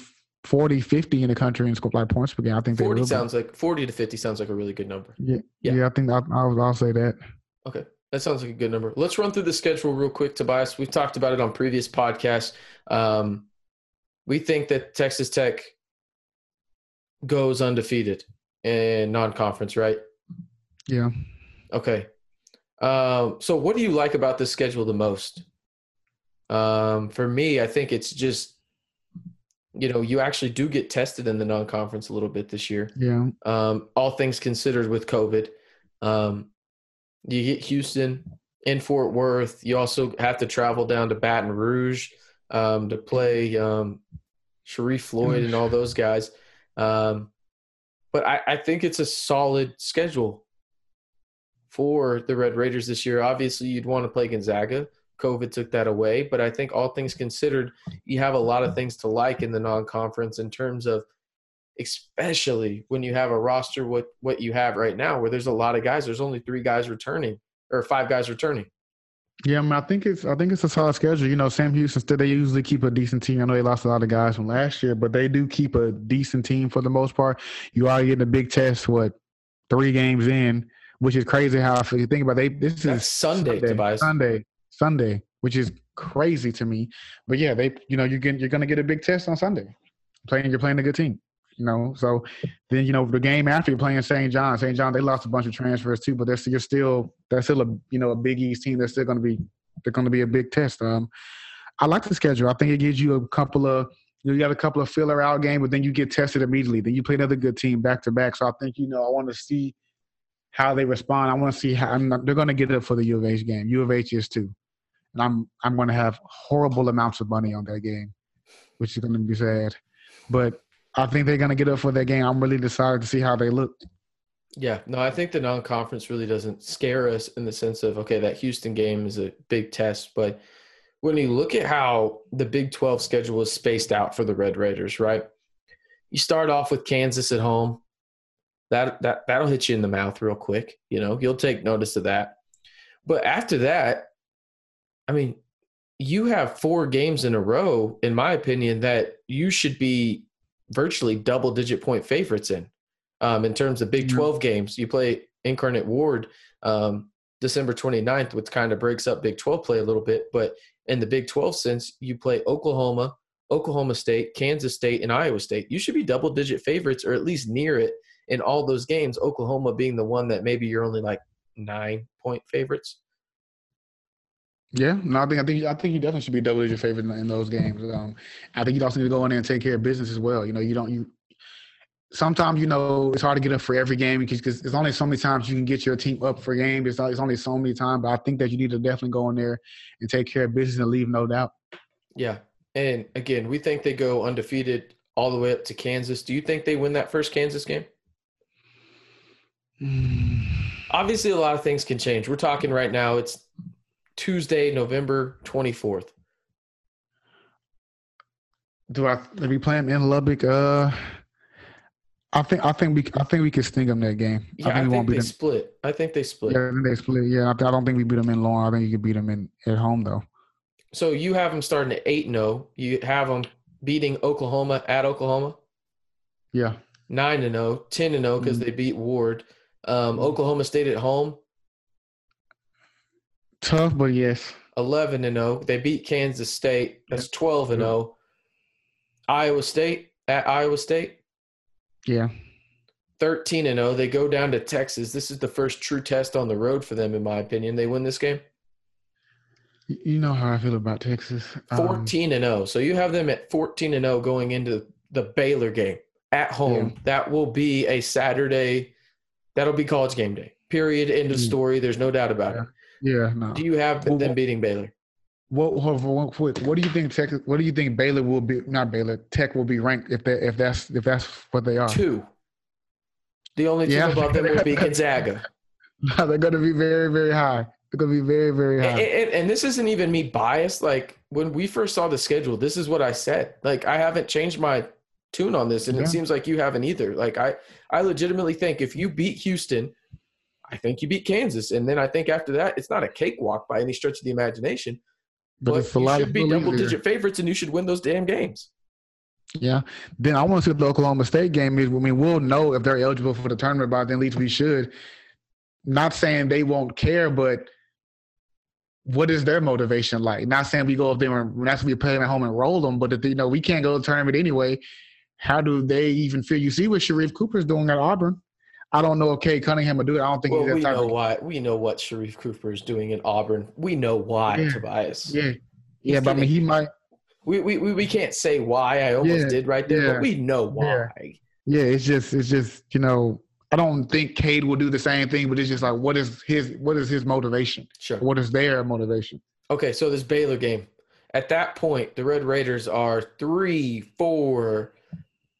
40, 50 in the country and score like points per game. I think 40 sounds be. like 40 to 50 sounds like a really good number. Yeah. Yeah. yeah I think I, I'll, I'll say that. Okay. That sounds like a good number. Let's run through the schedule real quick, Tobias. We've talked about it on previous podcasts. Um, we think that Texas Tech goes undefeated in non-conference, right? Yeah. Okay. Um, so what do you like about this schedule the most? Um, for me, I think it's just you know, you actually do get tested in the non-conference a little bit this year. Yeah. Um, all things considered with COVID, um, you get Houston in Fort Worth. You also have to travel down to Baton Rouge um, to play um, Sharrif Floyd and all those guys. Um, but I, I think it's a solid schedule for the Red Raiders this year. Obviously, you'd want to play Gonzaga. COVID took that away. But I think all things considered, you have a lot of things to like in the non-conference in terms of, especially when you have a roster what what you have right now, where there's a lot of guys. There's only three guys returning or five guys returning. Yeah, I, mean, I think it's I think it's a solid schedule. You know, Sam Houston still they usually keep a decent team. I know they lost a lot of guys from last year, but they do keep a decent team for the most part. You are getting a big test. What three games in, which is crazy. How if you think about it, they, this That's is Sunday, Sunday, Sunday. Sunday, which is crazy to me. But yeah, they you know you're getting, you're gonna get a big test on Sunday. Playing you're playing a good team. You know, so then you know the game after you're playing St. John. St. John they lost a bunch of transfers too, but they're still, you're still that's still a you know a Big East team. They're still going to be they're going to be a big test. Um, I like the schedule. I think it gives you a couple of you, know, you got a couple of filler out game, but then you get tested immediately. Then you play another good team back to back. So I think you know I want to see how they respond. I want to see how not, they're going to get it for the U of H game. U of H is too and I'm I'm going to have horrible amounts of money on that game, which is going to be sad. But I think they're going to get up for that game. I'm really excited to see how they look. Yeah, no, I think the non-conference really doesn't scare us in the sense of okay, that Houston game is a big test, but when you look at how the Big 12 schedule is spaced out for the Red Raiders, right? You start off with Kansas at home. That that that'll hit you in the mouth real quick. You know, you'll take notice of that. But after that, I mean, you have four games in a row, in my opinion, that you should be virtually double digit point favorites in. Um, in terms of Big 12 games, you play Incarnate Word um, December 29th, which kind of breaks up Big 12 play a little bit. But in the Big 12 sense, you play Oklahoma, Oklahoma State, Kansas State, and Iowa State. You should be double digit favorites or at least near it in all those games. Oklahoma being the one that maybe you're only like nine point favorites. Yeah, no, I think I think I think you definitely should be double digit favorite in, in those games. Um, I think you also need to go in there and take care of business as well. You know, you don't you. Sometimes you know it's hard to get up for every game because, there's only so many times you can get your team up for a game. It's, it's only so many times, but I think that you need to definitely go in there and take care of business and leave no doubt. Yeah, and again, we think they go undefeated all the way up to Kansas. Do you think they win that first Kansas game? Obviously, a lot of things can change. We're talking right now. It's Tuesday, November 24th. Do I? Are we playing in Lubbock? Uh, I think I think we I think we could sting them that game. Yeah, I think, I think they split. I think they split. Yeah, I think they split. Yeah, I, I don't think we beat them in Lauren. I think you could beat them in at home though. So you have them starting at eight zero. Oh. You have them beating Oklahoma at Oklahoma. Yeah. Nine to 0, 10 to 0 because mm-hmm. they beat Word. Um, Oklahoma State at home. Tough, but yes. 11 and 0. They beat Kansas State. That's 12 and 0. Iowa State at Iowa State. Yeah. 13 and 0. They go down to Texas. This is the first true test on the road for them, in my opinion. They win this game. You know how I feel about Texas. Um, 14 and 0. So you have them at 14 and 0 going into the Baylor game at home. Yeah. That will be a Saturday. That'll be college game day. Period. End of mm. story. There's no doubt about yeah. it. Yeah, no. Do you have well, them beating Baylor? What, what, what, what do you think Texas? What do you think Baylor will be? Not Baylor. Tech will be ranked if that if that's if that's what they are. Two. The only team yeah. above them will be Gonzaga. no, they're going to be very very high. They're going to be very very high. And, and, and, this isn't even me biased. Like when we first saw the schedule, this is what I said. Like I haven't changed my tune on this, and yeah. it seems like you haven't either. Like I I legitimately think if you beat Houston I think you beat Kansas, and then I think after that, it's not a cakewalk by any stretch of the imagination. But, but you should be double-digit favorites, and you should win those damn games. Yeah. Then I want to see what the Oklahoma State game is. I mean, we'll know if they're eligible for the tournament by then. At least we should. Not saying they won't care, but what is their motivation like? Not saying we go up there and that's we play them at home and roll them, but if, you know we can't go to the tournament anyway. How do they even feel? You see what Sharife Cooper's doing at Auburn. I don't know if Cade Cunningham will do it. I don't think well, we know why. We know what Sharife Cooper is doing in Auburn. We know why, yeah. Tobias. Yeah, yeah, but I mean, he might. We, we we can't say why. I almost yeah, did right there, yeah. but we know why. Yeah. yeah, it's just it's just you know I don't think Cade will do the same thing, but it's just like what is his what is his motivation? Sure. What is their motivation? Okay, so this Baylor game. At that point, the Red Raiders are three, four,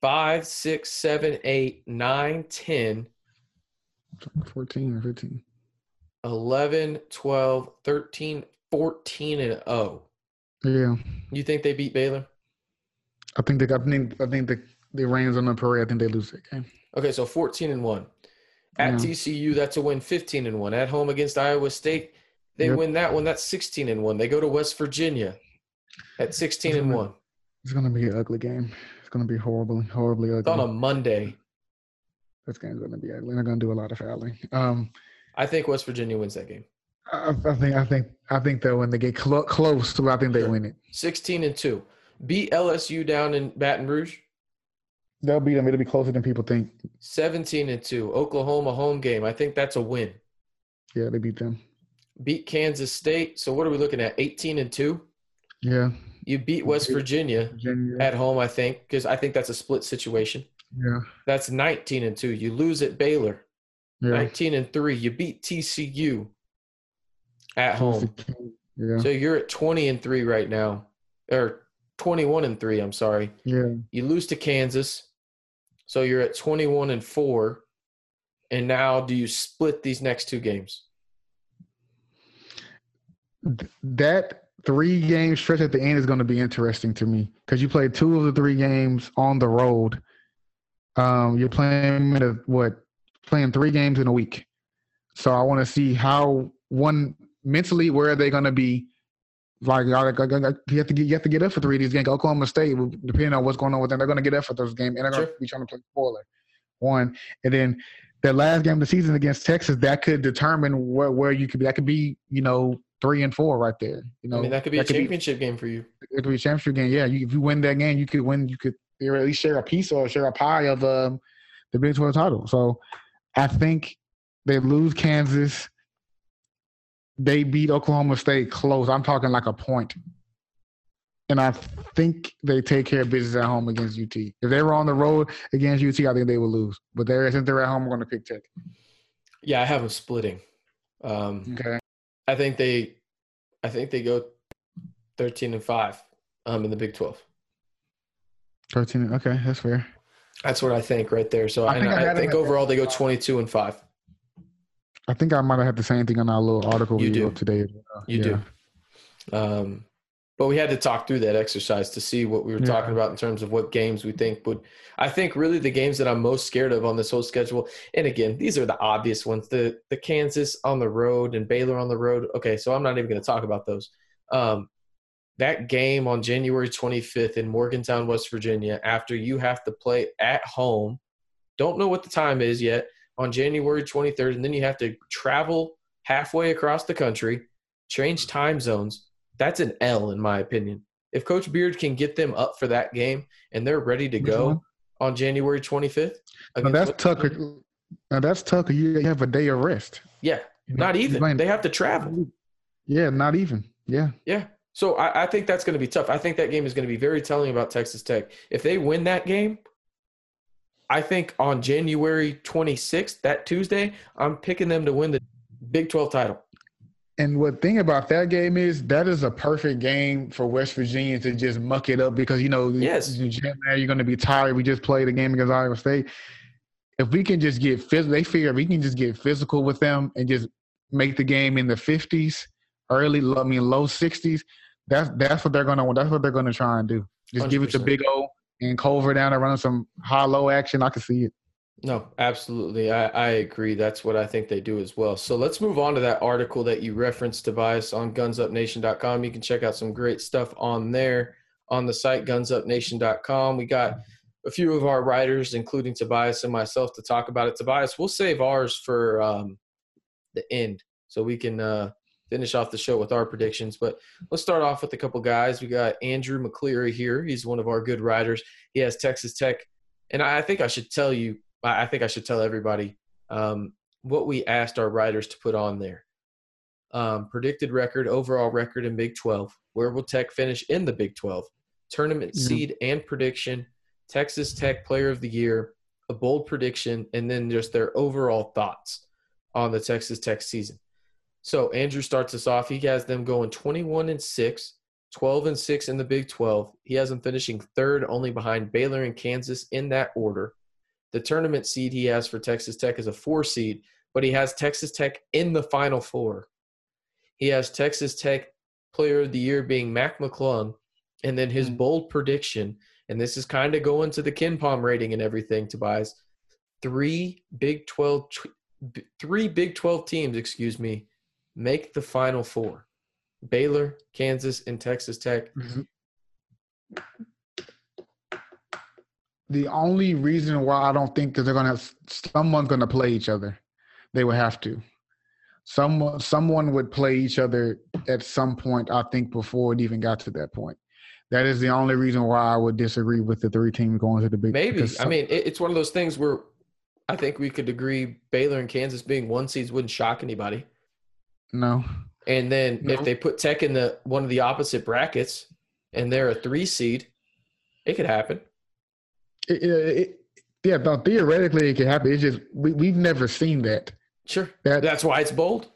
five, six, seven, eight, nine, ten 14 or 15. 11, 12, 13, 14 and 0. Yeah. You think they beat Baylor? I think they I think I think the the reins on the parade, I think they lose that game. Okay, so 14 and 1. At yeah. TCU, that's a win 15 and 1. At home against Iowa State, they yep. win that one. That's 16 and 1. They go to West Virginia at 16 and gonna, 1. It's going to be an ugly game. It's going to be horribly, horribly ugly. It's on a Monday. This game's going to be ugly. They're going to do a lot of fouling. Um, I think West Virginia wins that game. I, I think I think I think that when they get cl- close to, I think they win it. Sixteen and two. Beat LSU down in Baton Rouge. They'll beat them. It'll be closer than people think. Seventeen and two. Oklahoma home game. I think that's a win. Yeah, they beat them. Beat Kansas State. So what are we looking at? Eighteen and two. Yeah. You beat West Virginia, Virginia. at home, I think, because I think that's a split situation. Yeah. That's 19 and 2. You lose at Baylor. Yeah. 19 and 3. You beat TCU at home. Yeah. So you're at 20 and 3 right now. Or 21 and 3, I'm sorry. Yeah. You lose to Kansas. So you're at 21 and 4. And now do you split these next two games? That three game stretch at the end is going to be interesting to me because you played two of the three games on the road Um, you're playing in a, what playing three games in a week. So I want to see how one mentally where are they going to be. Like you have to get you have to get up for three of these games. Oklahoma State, depending on what's going on with them, they're going to get up for those games, and they're going to be trying to play spoiler. One, and then the last game of the season against Texas, that could determine where where you could be. That could be you know three and four right there. You know, I mean that could be that a championship be, game for you. It could be a championship game. Yeah, you, if you win that game, you could win. You could or at least share a piece or share a pie of um, the Big 12 title. So I think they lose Kansas. They beat Oklahoma State close. I'm talking like a point. And I think they take care of business at home against UT. If they were on the road against UT, I think they would lose. But they're, since they're at home, I'm going to pick Tech. Yeah, I have them splitting. Um, okay. I think they, I think they go 13 and five um, in the Big 12. Tartini. Okay, that's fair. That's what I think right there. So I, think, I I think overall they go 22 and five. I think I might have had the same thing on our little article you do. today. Uh, you yeah. do. Um, but we had to talk through that exercise to see what we were yeah. talking about in terms of what games we think would. I think really the games that I'm most scared of on this whole schedule, and again, these are the obvious ones: the the Kansas on the road and Baylor on the road. Okay, so I'm not even going to talk about those. Um, that game on January 25th in Morgantown, West Virginia, after you have to play at home, don't know what the time is yet, on January 23rd, and then you have to travel halfway across the country, change time zones. That's an L, in my opinion. If Coach Beard can get them up for that game and they're ready to go on January 25th, now that's Tucker. Now that's Tucker. You have a day of rest. Yeah, not even. They have to travel. Yeah, not even. Yeah. Yeah. So I, I think that's going to be tough. I think that game is going to be very telling about Texas Tech. If they win that game, I think on January 26th, that Tuesday, I'm picking them to win the Big 12 title. And what thing about that game is that is a perfect game for West Virginia to just muck it up because you know yes you're going to be tired. We just played a game against Iowa State. If we can just get physical, they figure we can just get physical with them and just make the game in the 50s, early, I mean low 60s that's that's what they're gonna that's what they're gonna try and do. Just 100%. give it to Big O and Culver down and run some high low action. I can see it. No, absolutely. I, I agree. That's what I think they do as well. So let's move on to that article that you referenced, Tobias, on gunsupnation.com. You can check out some great stuff on there on the site, gunsupnation.com. We got a few of our writers, including Tobias and myself, to talk about it. Tobias, we'll save ours for um, the end so we can uh, finish off the show with our predictions. But let's start off with a couple guys. We got Andrew McCleary here. He's one of our good riders. He has Texas Tech, and I think I should tell you. I think I should tell everybody um, what we asked our riders to put on there. Um, predicted record, overall record in Big 12. Where will Tech finish in the Big 12? Tournament mm-hmm. seed and prediction. Texas Tech Player of the Year, a bold prediction, and then just their overall thoughts on the Texas Tech season. So Andrew starts us off. He has them going 21 and 6, 12 and 6 in the Big 12. He has them finishing third, only behind Baylor and Kansas in that order. The tournament seed he has for Texas Tech is a four seed, but he has Texas Tech in the final four. He has Texas Tech player of the year being Mac McClung, and then his hmm. bold prediction, and this is kind of going to the KenPom rating and everything, Tobias. Three Big 12, three Big 12 teams, excuse me, make the Final Four. Baylor, Kansas, and Texas Tech. Mm-hmm. The only reason why I don't think that they're gonna have someone's gonna play each other. They would have to. Someone someone would play each other at some point, I think, before it even got to that point. That is the only reason why I would disagree with the three teams going to the big. Maybe some, I mean it's one of those things where I think we could agree Baylor and Kansas being one seeds wouldn't shock anybody. No. And then no. if they put Tech in the one of the opposite brackets and they're a three seed, it could happen. It, it, yeah, no, theoretically it could happen. It's just we we've never seen that. Sure. That, That's why it's bold.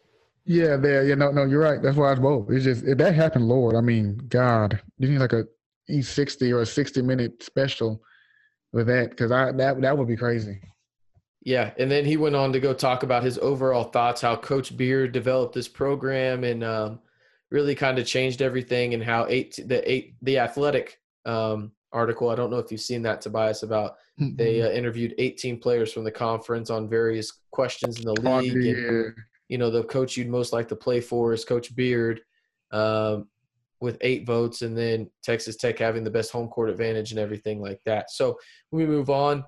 Yeah, there. Yeah, no, no, you're right. That's why it's bold. It's just if that happened, Lord. I mean, God, you need like a E sixty or a sixty minute special with that because I that that would be crazy. Yeah, and then he went on to go talk about his overall thoughts, how Coach Beard developed this program, and um, really kind of changed everything, and how eight the eight the athletic um, article. I don't know if you've seen that, Tobias, about they uh, interviewed 18 players from the conference on various questions in the Oh, league. and, you know, the coach you'd most like to play for is Coach Beard um, with eight votes, and then Texas Tech having the best home court advantage and everything like that. So we move on.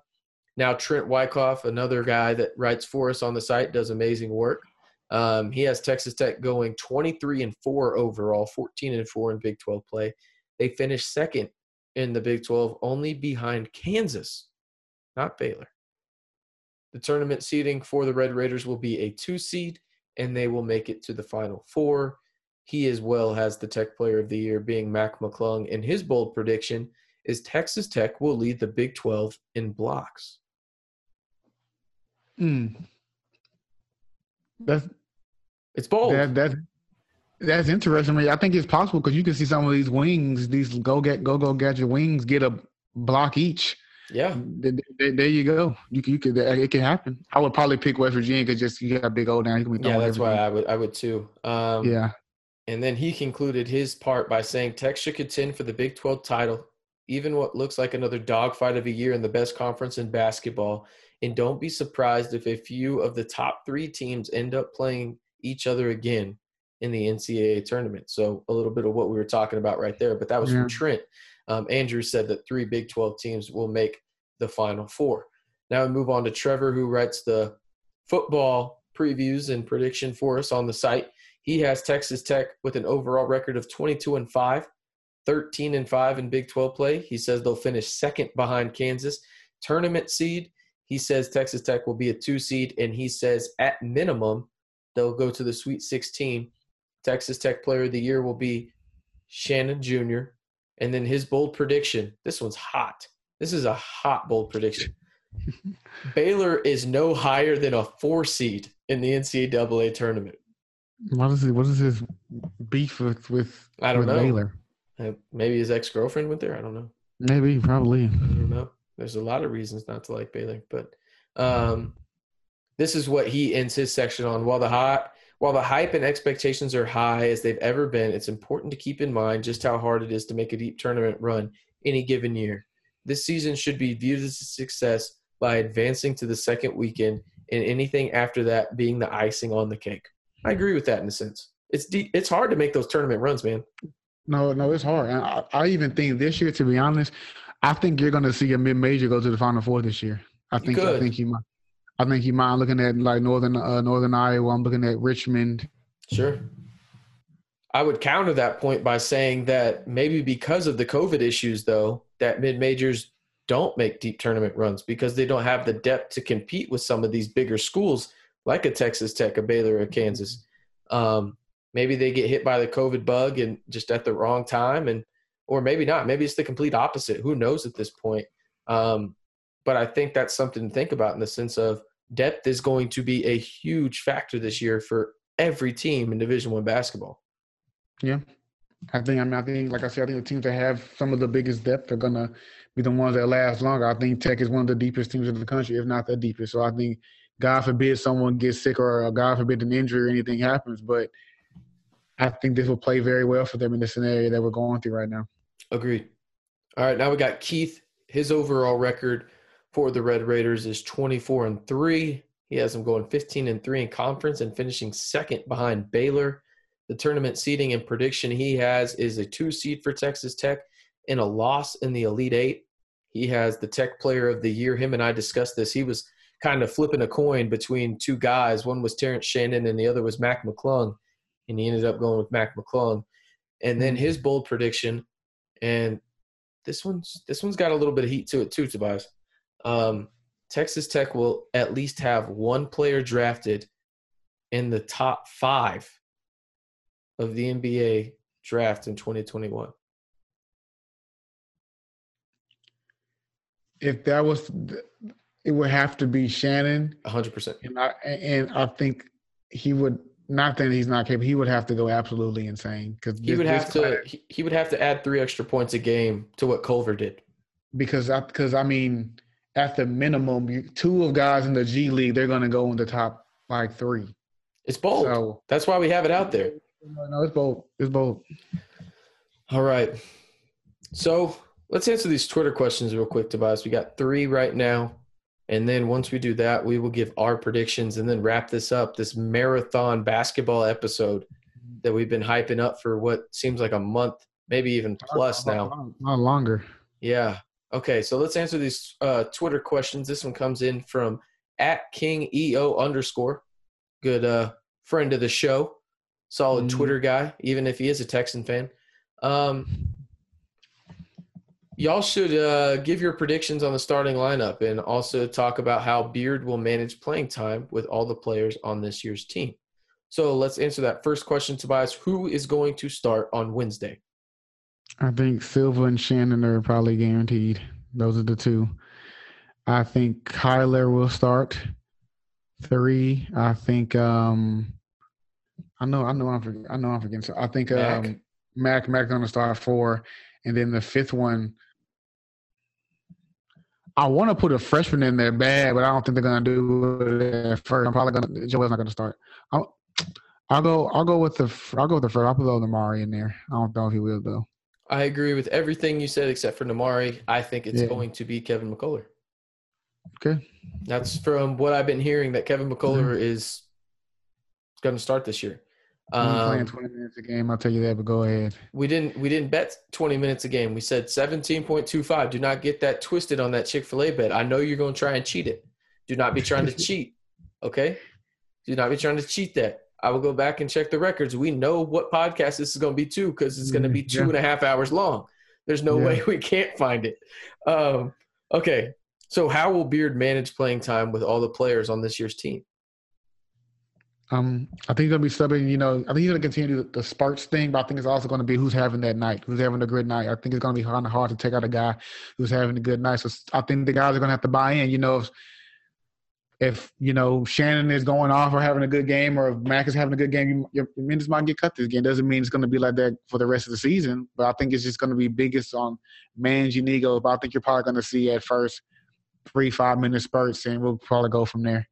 Now, Trent Wyckoff, another guy that writes for us on the site, does amazing work. Um, he has Texas Tech going 23 and 4 overall, 14 and 4 in Big 12 play. They finished second in the Big 12, only behind Kansas, not Baylor. The tournament seeding for the Red Raiders will be a two seed, and they will make it to the Final Four. He as well has the Tech Player of the Year being Mac McClung, and his bold prediction is Texas Tech will lead the Big 12 in blocks. Mm. That's It's bold. that that's that's interesting. I, mean, I think it's possible because you can see some of these wings, these go get go go gadget wings, get a block each. yeah. Th- th- th- There you go. You can, you could it can happen. I would probably pick West Virginia because just you got a big old down. You can be Yeah, that's why. I would I would too. Um, Yeah. And then he concluded his part by saying Tech should contend for the Big 12 title, even what looks like another dogfight of a year in the best conference in basketball. And don't be surprised if a few of the top three teams end up playing each other again in the NCAA tournament. So a little bit of what we were talking about right there. But that was Yeah. from Trent. Um, Andrew said that three Big 12 teams will make the Final Four. Now we move on to Trevor, who writes the football previews and prediction for us on the site. He has Texas Tech with an overall record of 22 and 5, 13 and 5 in Big 12 play. He says they'll finish second behind Kansas. Tournament seed, he says Texas Tech will be a 2 seed and he says at minimum they'll go to the Sweet 16. Texas Tech player of the year will be Shannon Jr. And then his bold prediction, this one's hot. This is a hot bold prediction. Baylor is no higher than a 4 seed in the NCAA tournament. What is it? What is his beef with with, I don't with know. Baylor? Uh, Maybe his ex girlfriend went there. I don't know. Maybe probably. I don't know. There's a lot of reasons not to like Baylor, but um, this is what he ends his section on. While the hot, while the hype and expectations are high as they've ever been, it's important to keep in mind just how hard it is to make a deep tournament run any given year. This season should be viewed as a success by advancing to the second weekend, and anything after that being the icing on the cake. I agree with that in a sense. It's it's hard to make those tournament runs, man. No, no, it's hard. And I, I even think this year, to be honest, I think you're going to see a mid major go to the Final Four this year. I think. I think you might. I think you might. I'm looking at like northern uh, northern Iowa. I'm looking at Richmond. Sure. I would counter that point by saying that maybe because of the COVID issues, though, that mid majors don't make deep tournament runs because they don't have the depth to compete with some of these bigger schools like a Texas Tech, a Baylor, a Kansas. Um, maybe they get hit by the COVID bug and just at the wrong time, and or maybe not. Maybe it's the complete opposite. Who knows at this point? Um, but I think that's something to think about in the sense of depth is going to be a huge factor this year for every team in Division One basketball. Yeah, I think. I mean, I think, like I said, I think the teams that have some of the biggest depth are gonna be the ones that last longer. I think Tech is one of the deepest teams in the country, if not the deepest. So I think, God forbid, someone gets sick or uh, God forbid an injury or anything happens, but I think this will play very well for them in the scenario that we're going through right now. Agreed. All right, now we got Keith. His overall record for the Red Raiders is 24 and 3. He has them going 15 and 3 in conference and finishing second behind Baylor. The tournament seeding and prediction he has is a two seed for Texas Tech and a loss in the Elite Eight. He has the Tech Player of the Year. Him and I discussed this. He was kind of flipping a coin between two guys. One was Terrence Shannon and the other was Mac McClung. And he ended up going with Mac McClung. And then his bold prediction, and this one's this one's got a little bit of heat to it too, Tobias. Um, Texas Tech will at least have one player drafted in the top five of the NBA draft in 2021. If that was, it would have to be Shannon, 100%. and I and I think he would. Not that he's not capable, he would have to go absolutely insane because He would have to he, he would have to add three extra points a game to what Culver did. because I because I mean at the minimum, you, two of guys in the G League they're going to go in the top like three. It's bold. So That's why we have it out there. no, no, it's bold. It's bold. All right. So let's answer these Twitter questions real quick, Tobias. We got three right now. And then once we do that, we will give our predictions and then wrap this up, this marathon basketball episode that we've been hyping up for what seems like a month, maybe even plus now. Not longer. Yeah. Okay. So let's answer these uh, Twitter questions. This one comes in from at King EO underscore. Good uh, friend of the show. Solid Mhm. Twitter guy, even if he is a Texan fan. Um, y'all should uh, give your predictions on the starting lineup and also talk about how Beard will manage playing time with all the players on this year's team. So let's answer that first question, Tobias. Who is going to start on Wednesday? I think Silva and Shannon are probably guaranteed. Those are the two. I think Kyler will start three. I think um I know I know I'm I know I'm forgetting. So I think Mac? um Mac Mac gonna start four, and then the fifth one. I want to put a freshman in there bad, but I don't think they're gonna do it at first. I'm probably gonna Joel's not gonna start. I'll, I'll go. I'll go with the. I'll go with the first. I'll put Nimari in there. I don't know if he will though. I agree with everything you said except for Nimari. I think it's Yeah. going to be Kevin McCullar. Okay. That's from what I've been hearing that Kevin McCullar Mm-hmm. is going to start this year. I'm playing Um, 20 minutes a game. I'll tell you that, but go ahead. we didn't we didn't bet 20 minutes a game. We said 17.25. Do not get that twisted on that Chick-fil-A bet. I know you're going to try and cheat it. Do not be trying to cheat. Okay? Do not be trying to cheat that. I will go back and check the records. We know what podcast this is going to be too because it's going to be Mm, two yeah. and a half hours long. There's no Yeah. way we can't find it. Um, okay. So how will Beard manage playing time with all the players on this year's team? Um, I think he's gonna be subbing. You know, I think he's gonna continue the, the Sparks thing, but I think it's also gonna be who's having that night, who's having a good night. I think it's gonna be kind of hard to take out a guy who's having a good night. So I think the guys are gonna have to buy in. You know, if, if you know Shannon is going off or having a good game, or if Mac is having a good game, you, your minutes might get cut this game. Doesn't mean it's gonna be like that for the rest of the season. But I think it's just gonna be biggest on managing egos. But I think you're probably gonna see at first three five minute spurts, and we'll probably go from there.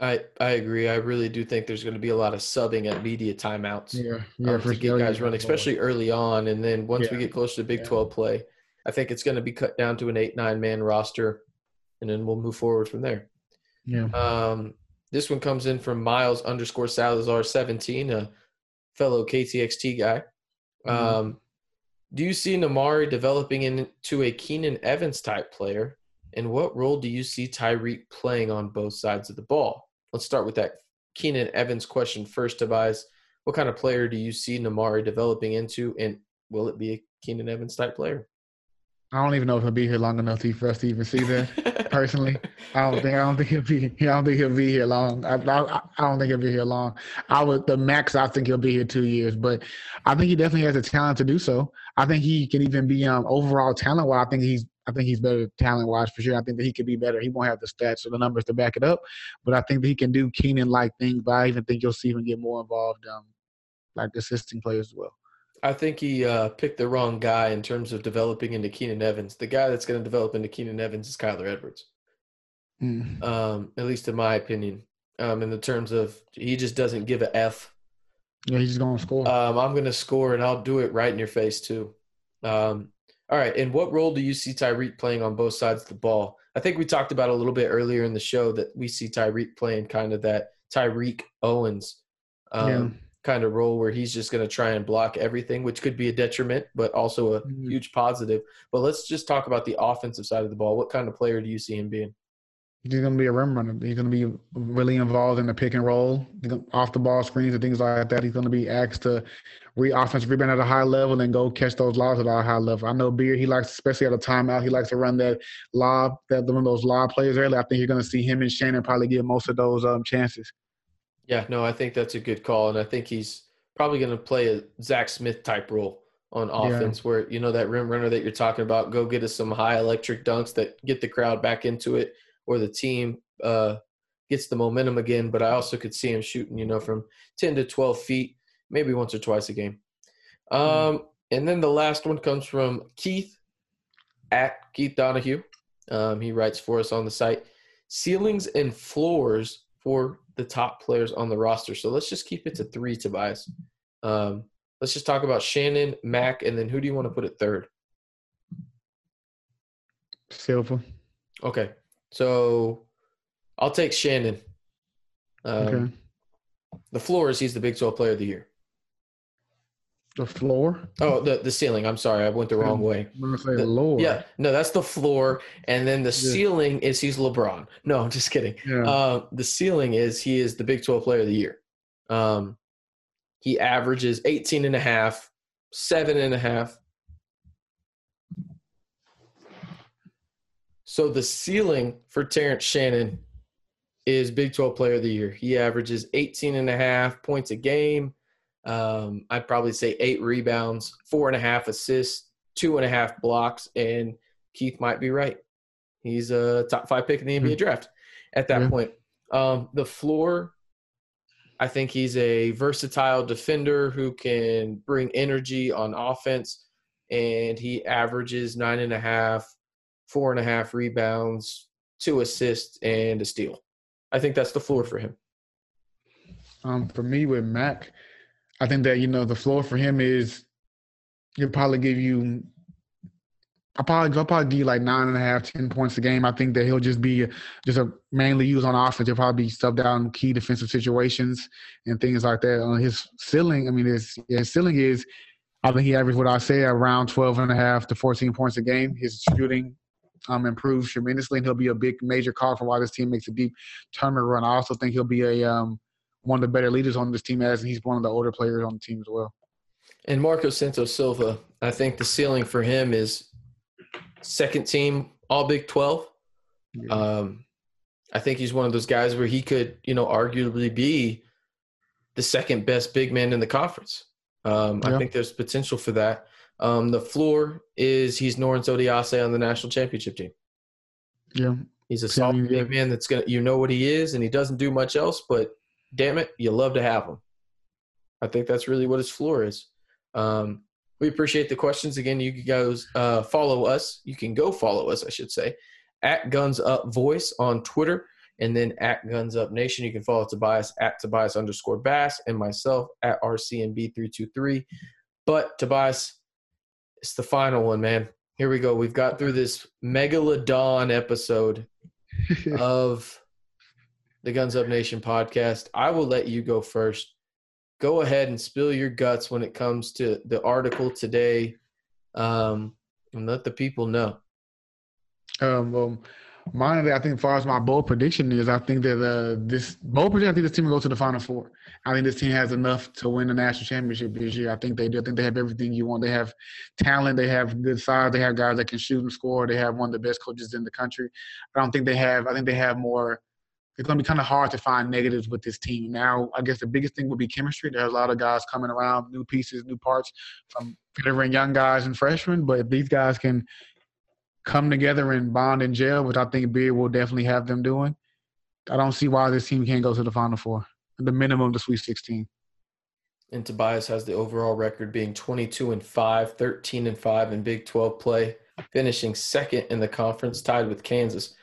I, I agree. I really do think there's going to be a lot of subbing at media timeouts. Yeah, yeah, um, for to get guys Yeah, running, especially early on. And then once we get close to Big Yeah. 12 play, I think it's going to be cut down to an eight, nine man roster, and then we'll move forward from there. Yeah. Um, this one comes in from Miles underscore Salazar 17, a fellow KTXT guy. Mhm. Um, do you see Nimari developing into a Keenan Evans type player? And what role do you see Tyreek playing on both sides of the ball? Let's start with that Keenan Evans question first, Tobias. What kind of player do you see Nimari developing into? And will it be a Keenan Evans type player? I don't even know if he'll be here long enough to, for us to even see that. Personally, I don't think I don't think he'll be. I don't think he'll be here long. I, I, I don't think he'll be here long. I would the max. I think he'll be here two years, but I think he definitely has the talent to do so. I think he can even be um overall talent wise. I think he's. I think he's better talent wise for sure. I think that he could be better. He won't have the stats or the numbers to back it up, but I think that he can do Keenan like things. But I even think you'll see him get more involved, um, like assisting players as well. I think he uh, picked the wrong guy in terms of developing into Keenan Evans. The guy that's going to develop into Keenan Evans is Kyler Edwards. Mm. um, at least in my opinion. Um, in the terms of he just doesn't give a f. Yeah, he's going to score. Um, I'm going to score and I'll do it right in your face too. Um, all right. And what role do you see Tyreek playing on both sides of the ball? I think we talked about a little bit earlier in the show that we see Tyreek playing kind of that Tariq Owens um, Yeah. kind of role where he's just going to try and block everything, which could be a detriment, but also a Mhm. huge positive. But let's just talk about the offensive side of the ball. What kind of player do you see him being? He's going to be a rim runner. He's going to be really involved in the pick and roll, off the ball screens and things like that. He's going to be asked to re offensive rebound at a high level and go catch those lobs at a high level. I know Beard, he likes, especially at a timeout, he likes to run that lob, that one of those lob plays early. I think you're going to see him and Shannon probably get most of those um, chances. Yeah, no, I think that's a good call, and I think he's probably going to play a Zach Smith type role on offense, where you know that rim runner that you're talking about, go get us some high electric dunks that get the crowd back into it, or the team uh, gets the momentum again. But I also could see him shooting, you know, from 10 to 12 feet, maybe once or twice a game. Um, and then the last one comes from Keith at Keith Donahue. Um, he writes for us on the site ceilings and floors for the top players on the roster. So let's just keep it to three, Tobias. Um, let's just talk about Shannon, Mac, and then who do you want to put at third? Silva. Okay, so I'll take Shannon. Um, Okay. The floor is he's the Big 12 Player of the Year. The floor. Oh, the the ceiling. I'm sorry, I went the wrong way. I'm gonna say The- Lord. Yeah, no, that's the floor, and then the Yeah. ceiling is he's LeBron. No, I'm just kidding. Yeah. Uh, the ceiling is he is the Big 12 Player of the Year. Um, he averages 18 and a half, seven and a half. So the ceiling for Terrence Shannon is Big 12 Player of the Year. He averages 18 and a half points a game. Um, I'd probably say eight rebounds, four and a half assists, two and a half blocks, and Keith might be right. He's a top five pick in the NBA draft at that Yeah. point. Um, the floor, I think he's a versatile defender who can bring energy on offense, and he averages nine and a half, four and a half rebounds, two assists, and a steal. I think that's the floor for him. Um, for me with Mac, I think that you know the floor for him is he'll probably give you. I'll probably, I'll probably give you like nine and a half, ten points a game. I think that he'll just be just a mainly used on offense. He'll probably be stubbed out in key defensive situations and things like that. On his ceiling, I mean, his, his ceiling is, I think he averaged what I say around 12 and a half to 14 points a game. His shooting um, improves tremendously, and he'll be a big major call for why this team makes a deep tournament run. I also think he'll be a um, one of the better leaders on this team as he's one of the older players on the team as well. And Marcus Santos-Silva, I think the ceiling for him is second team All Big 12. Yeah. Um, I think he's one of those guys where he could, you know, arguably be the second best big man in the conference. Um, I think there's potential for that. Um, the floor is he's Norense Odiase on the national championship team. Yeah, He's a solid yeah. man that's gonna, you know what he is, and he doesn't do much else. But damn it, you love to have him. I think that's really what his floor is. Um, we appreciate the questions. Again, you guys uh, follow us. You can go follow us, I should say, at Guns Up Voice on Twitter, and then at Guns Up Nation. You can follow Tobias at Tobias underscore Bass and myself at RCNB323. But Tobias, it's the final one, man. Here we go. We've got through this megalodon episode of the Guns Up Nation podcast. I will let you go first. Go ahead and spill your guts when it comes to the article today, um, and let the people know. Um, um, mine, I think, as far as my bold prediction is, I think that uh, this bold prediction, I think this team will go to the Final Four. I think this team has enough to win the national championship this year. I think they do. I think they have everything you want. They have talent. They have good size. They have guys that can shoot and score. They have one of the best coaches in the country. I don't think they have. I think they have more. It's going to be kind of hard to find negatives with this team. Now, I guess the biggest thing would be chemistry. There's a lot of guys coming around, new pieces, new parts from veteran young guys and freshmen. But if these guys can come together and bond in jail, which I think Beard will definitely have them doing. I don't see why this team can't go to the Final Four. The minimum, the Sweet 16. And Tobias has the overall record being 22 and 5, 13 and 5 in Big 12 play, finishing second in the conference, tied with Kansas.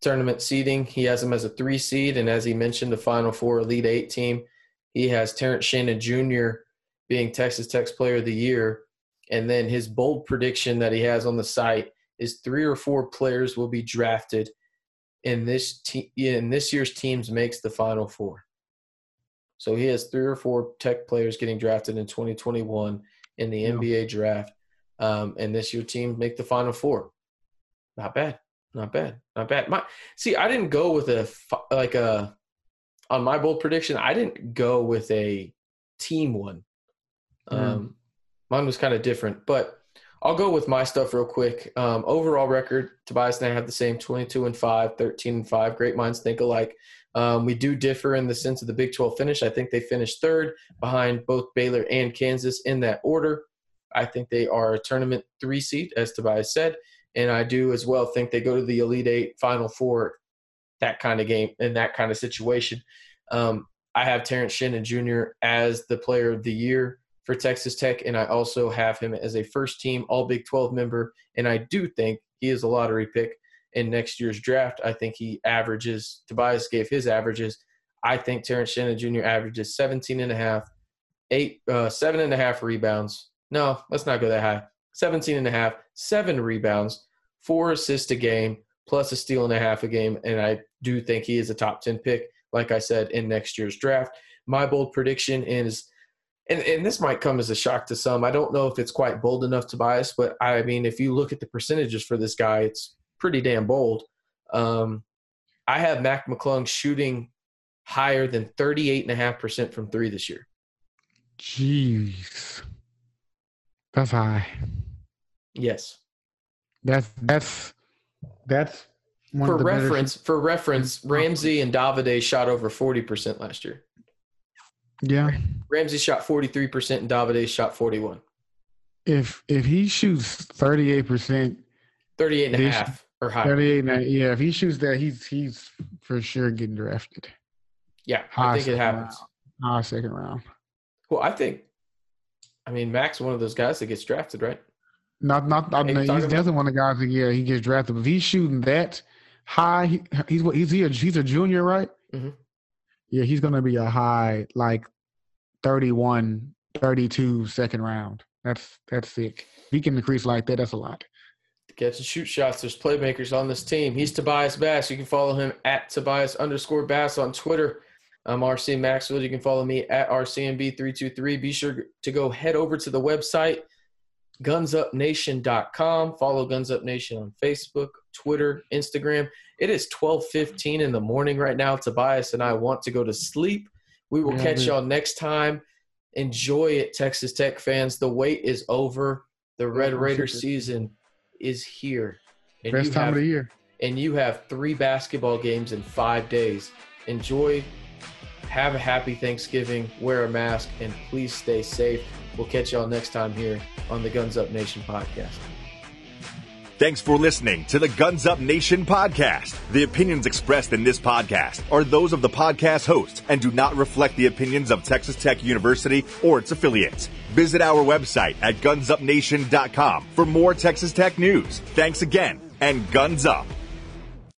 Tournament seeding, he has him as a three seed, and as he mentioned, the Final Four Elite Eight team. He has Terrence Shannon Jr. being Texas Tech's Player of the Year, and then his bold prediction that he has on the site is three or four players will be drafted in this te- in this year's teams makes the Final Four. So he has three or four tech players getting drafted in 2021 in the Yeah. NBA draft. Um, and this year team make the final four. Not bad. Not bad. Not bad. My see, I didn't go with a like a on my bold prediction. I didn't go with a team one. Yeah. Um, mine was kind of different, but I'll go with my stuff real quick. Um, overall record: Tobias and I have the same 22 and five, 13 and five. Great minds think alike. Um, we do differ in the sense of the Big 12 finish. I think they finished third behind both Baylor and Kansas in that order. I think they are a tournament three seed, as Tobias said. And I do as well think they go to the Elite Eight, Final Four, that kind of game, in that kind of situation. Um, I have Terrence Shannon Jr. as the player of the year for Texas Tech, and I also have him as a first team All Big 12 member. And I do think he is a lottery pick in next year's draft. I think he averages, Tobias gave his averages. I think Terrence Shannon Jr. averages 17 and a half, eight, uh, seven and a half rebounds. No, let's not go that high. 17 and a half, seven rebounds, four assists a game, plus a steal and a half a game. And I do think he is a top 10 pick, like I said, in next year's draft. My bold prediction is, and, and this might come as a shock to some. I don't know if it's quite bold enough Tobias, but I mean, if you look at the percentages for this guy, it's pretty damn bold. Um, I have Mac McClung shooting higher than 38.5% from three this year. Jeez. That's high. Yes. That's that's that's for reference. Better... For reference, Ramsey and Davide shot over forty percent last year. Yeah. Ramsey shot forty three percent and Davide shot forty one. If if he shoots thirty eight percent, thirty eight and a half or higher. Thirty eight, and yeah. If he shoots that, he's he's for sure getting drafted. Yeah, high I think it happens. Round. High second round. Well, I think. I mean, Max one of those guys that gets drafted, right? Not, not. I mean, he's definitely one of the guys that yeah he gets drafted. But if he's shooting that high, he, he's what? He's he a, he's a junior, right? Mm-hmm. Yeah, he's gonna be a high like 31, 32 second round. That's that's sick. If he can increase like that, that's a lot. Catch and shoot shots. There's playmakers on this team. He's Tobias Bass. You can follow him at Tobias underscore Bass on Twitter. I'm RC Maxwell. You can follow me at RCMB323. Be sure to go head over to the website gunsupnation.com. Follow Guns Up Nation on Facebook, Twitter, Instagram. It is 12:15 in the morning right now. Tobias and I want to go to sleep. We will yeah, catch y'all next time. Enjoy it, Texas Tech fans. The wait is over. The Red Raider season is here. And Best time have, of the year. And you have three basketball games in five days. Enjoy. Have a happy Thanksgiving. Wear a mask and please stay safe. We'll catch y'all next time here on the Guns Up Nation podcast. Thanks for listening to the Guns Up Nation podcast. The opinions expressed in this podcast are those of the podcast host and do not reflect the opinions of Texas Tech University or its affiliates. Visit our website at gunsupnation.com for more Texas Tech news. Thanks again and guns up.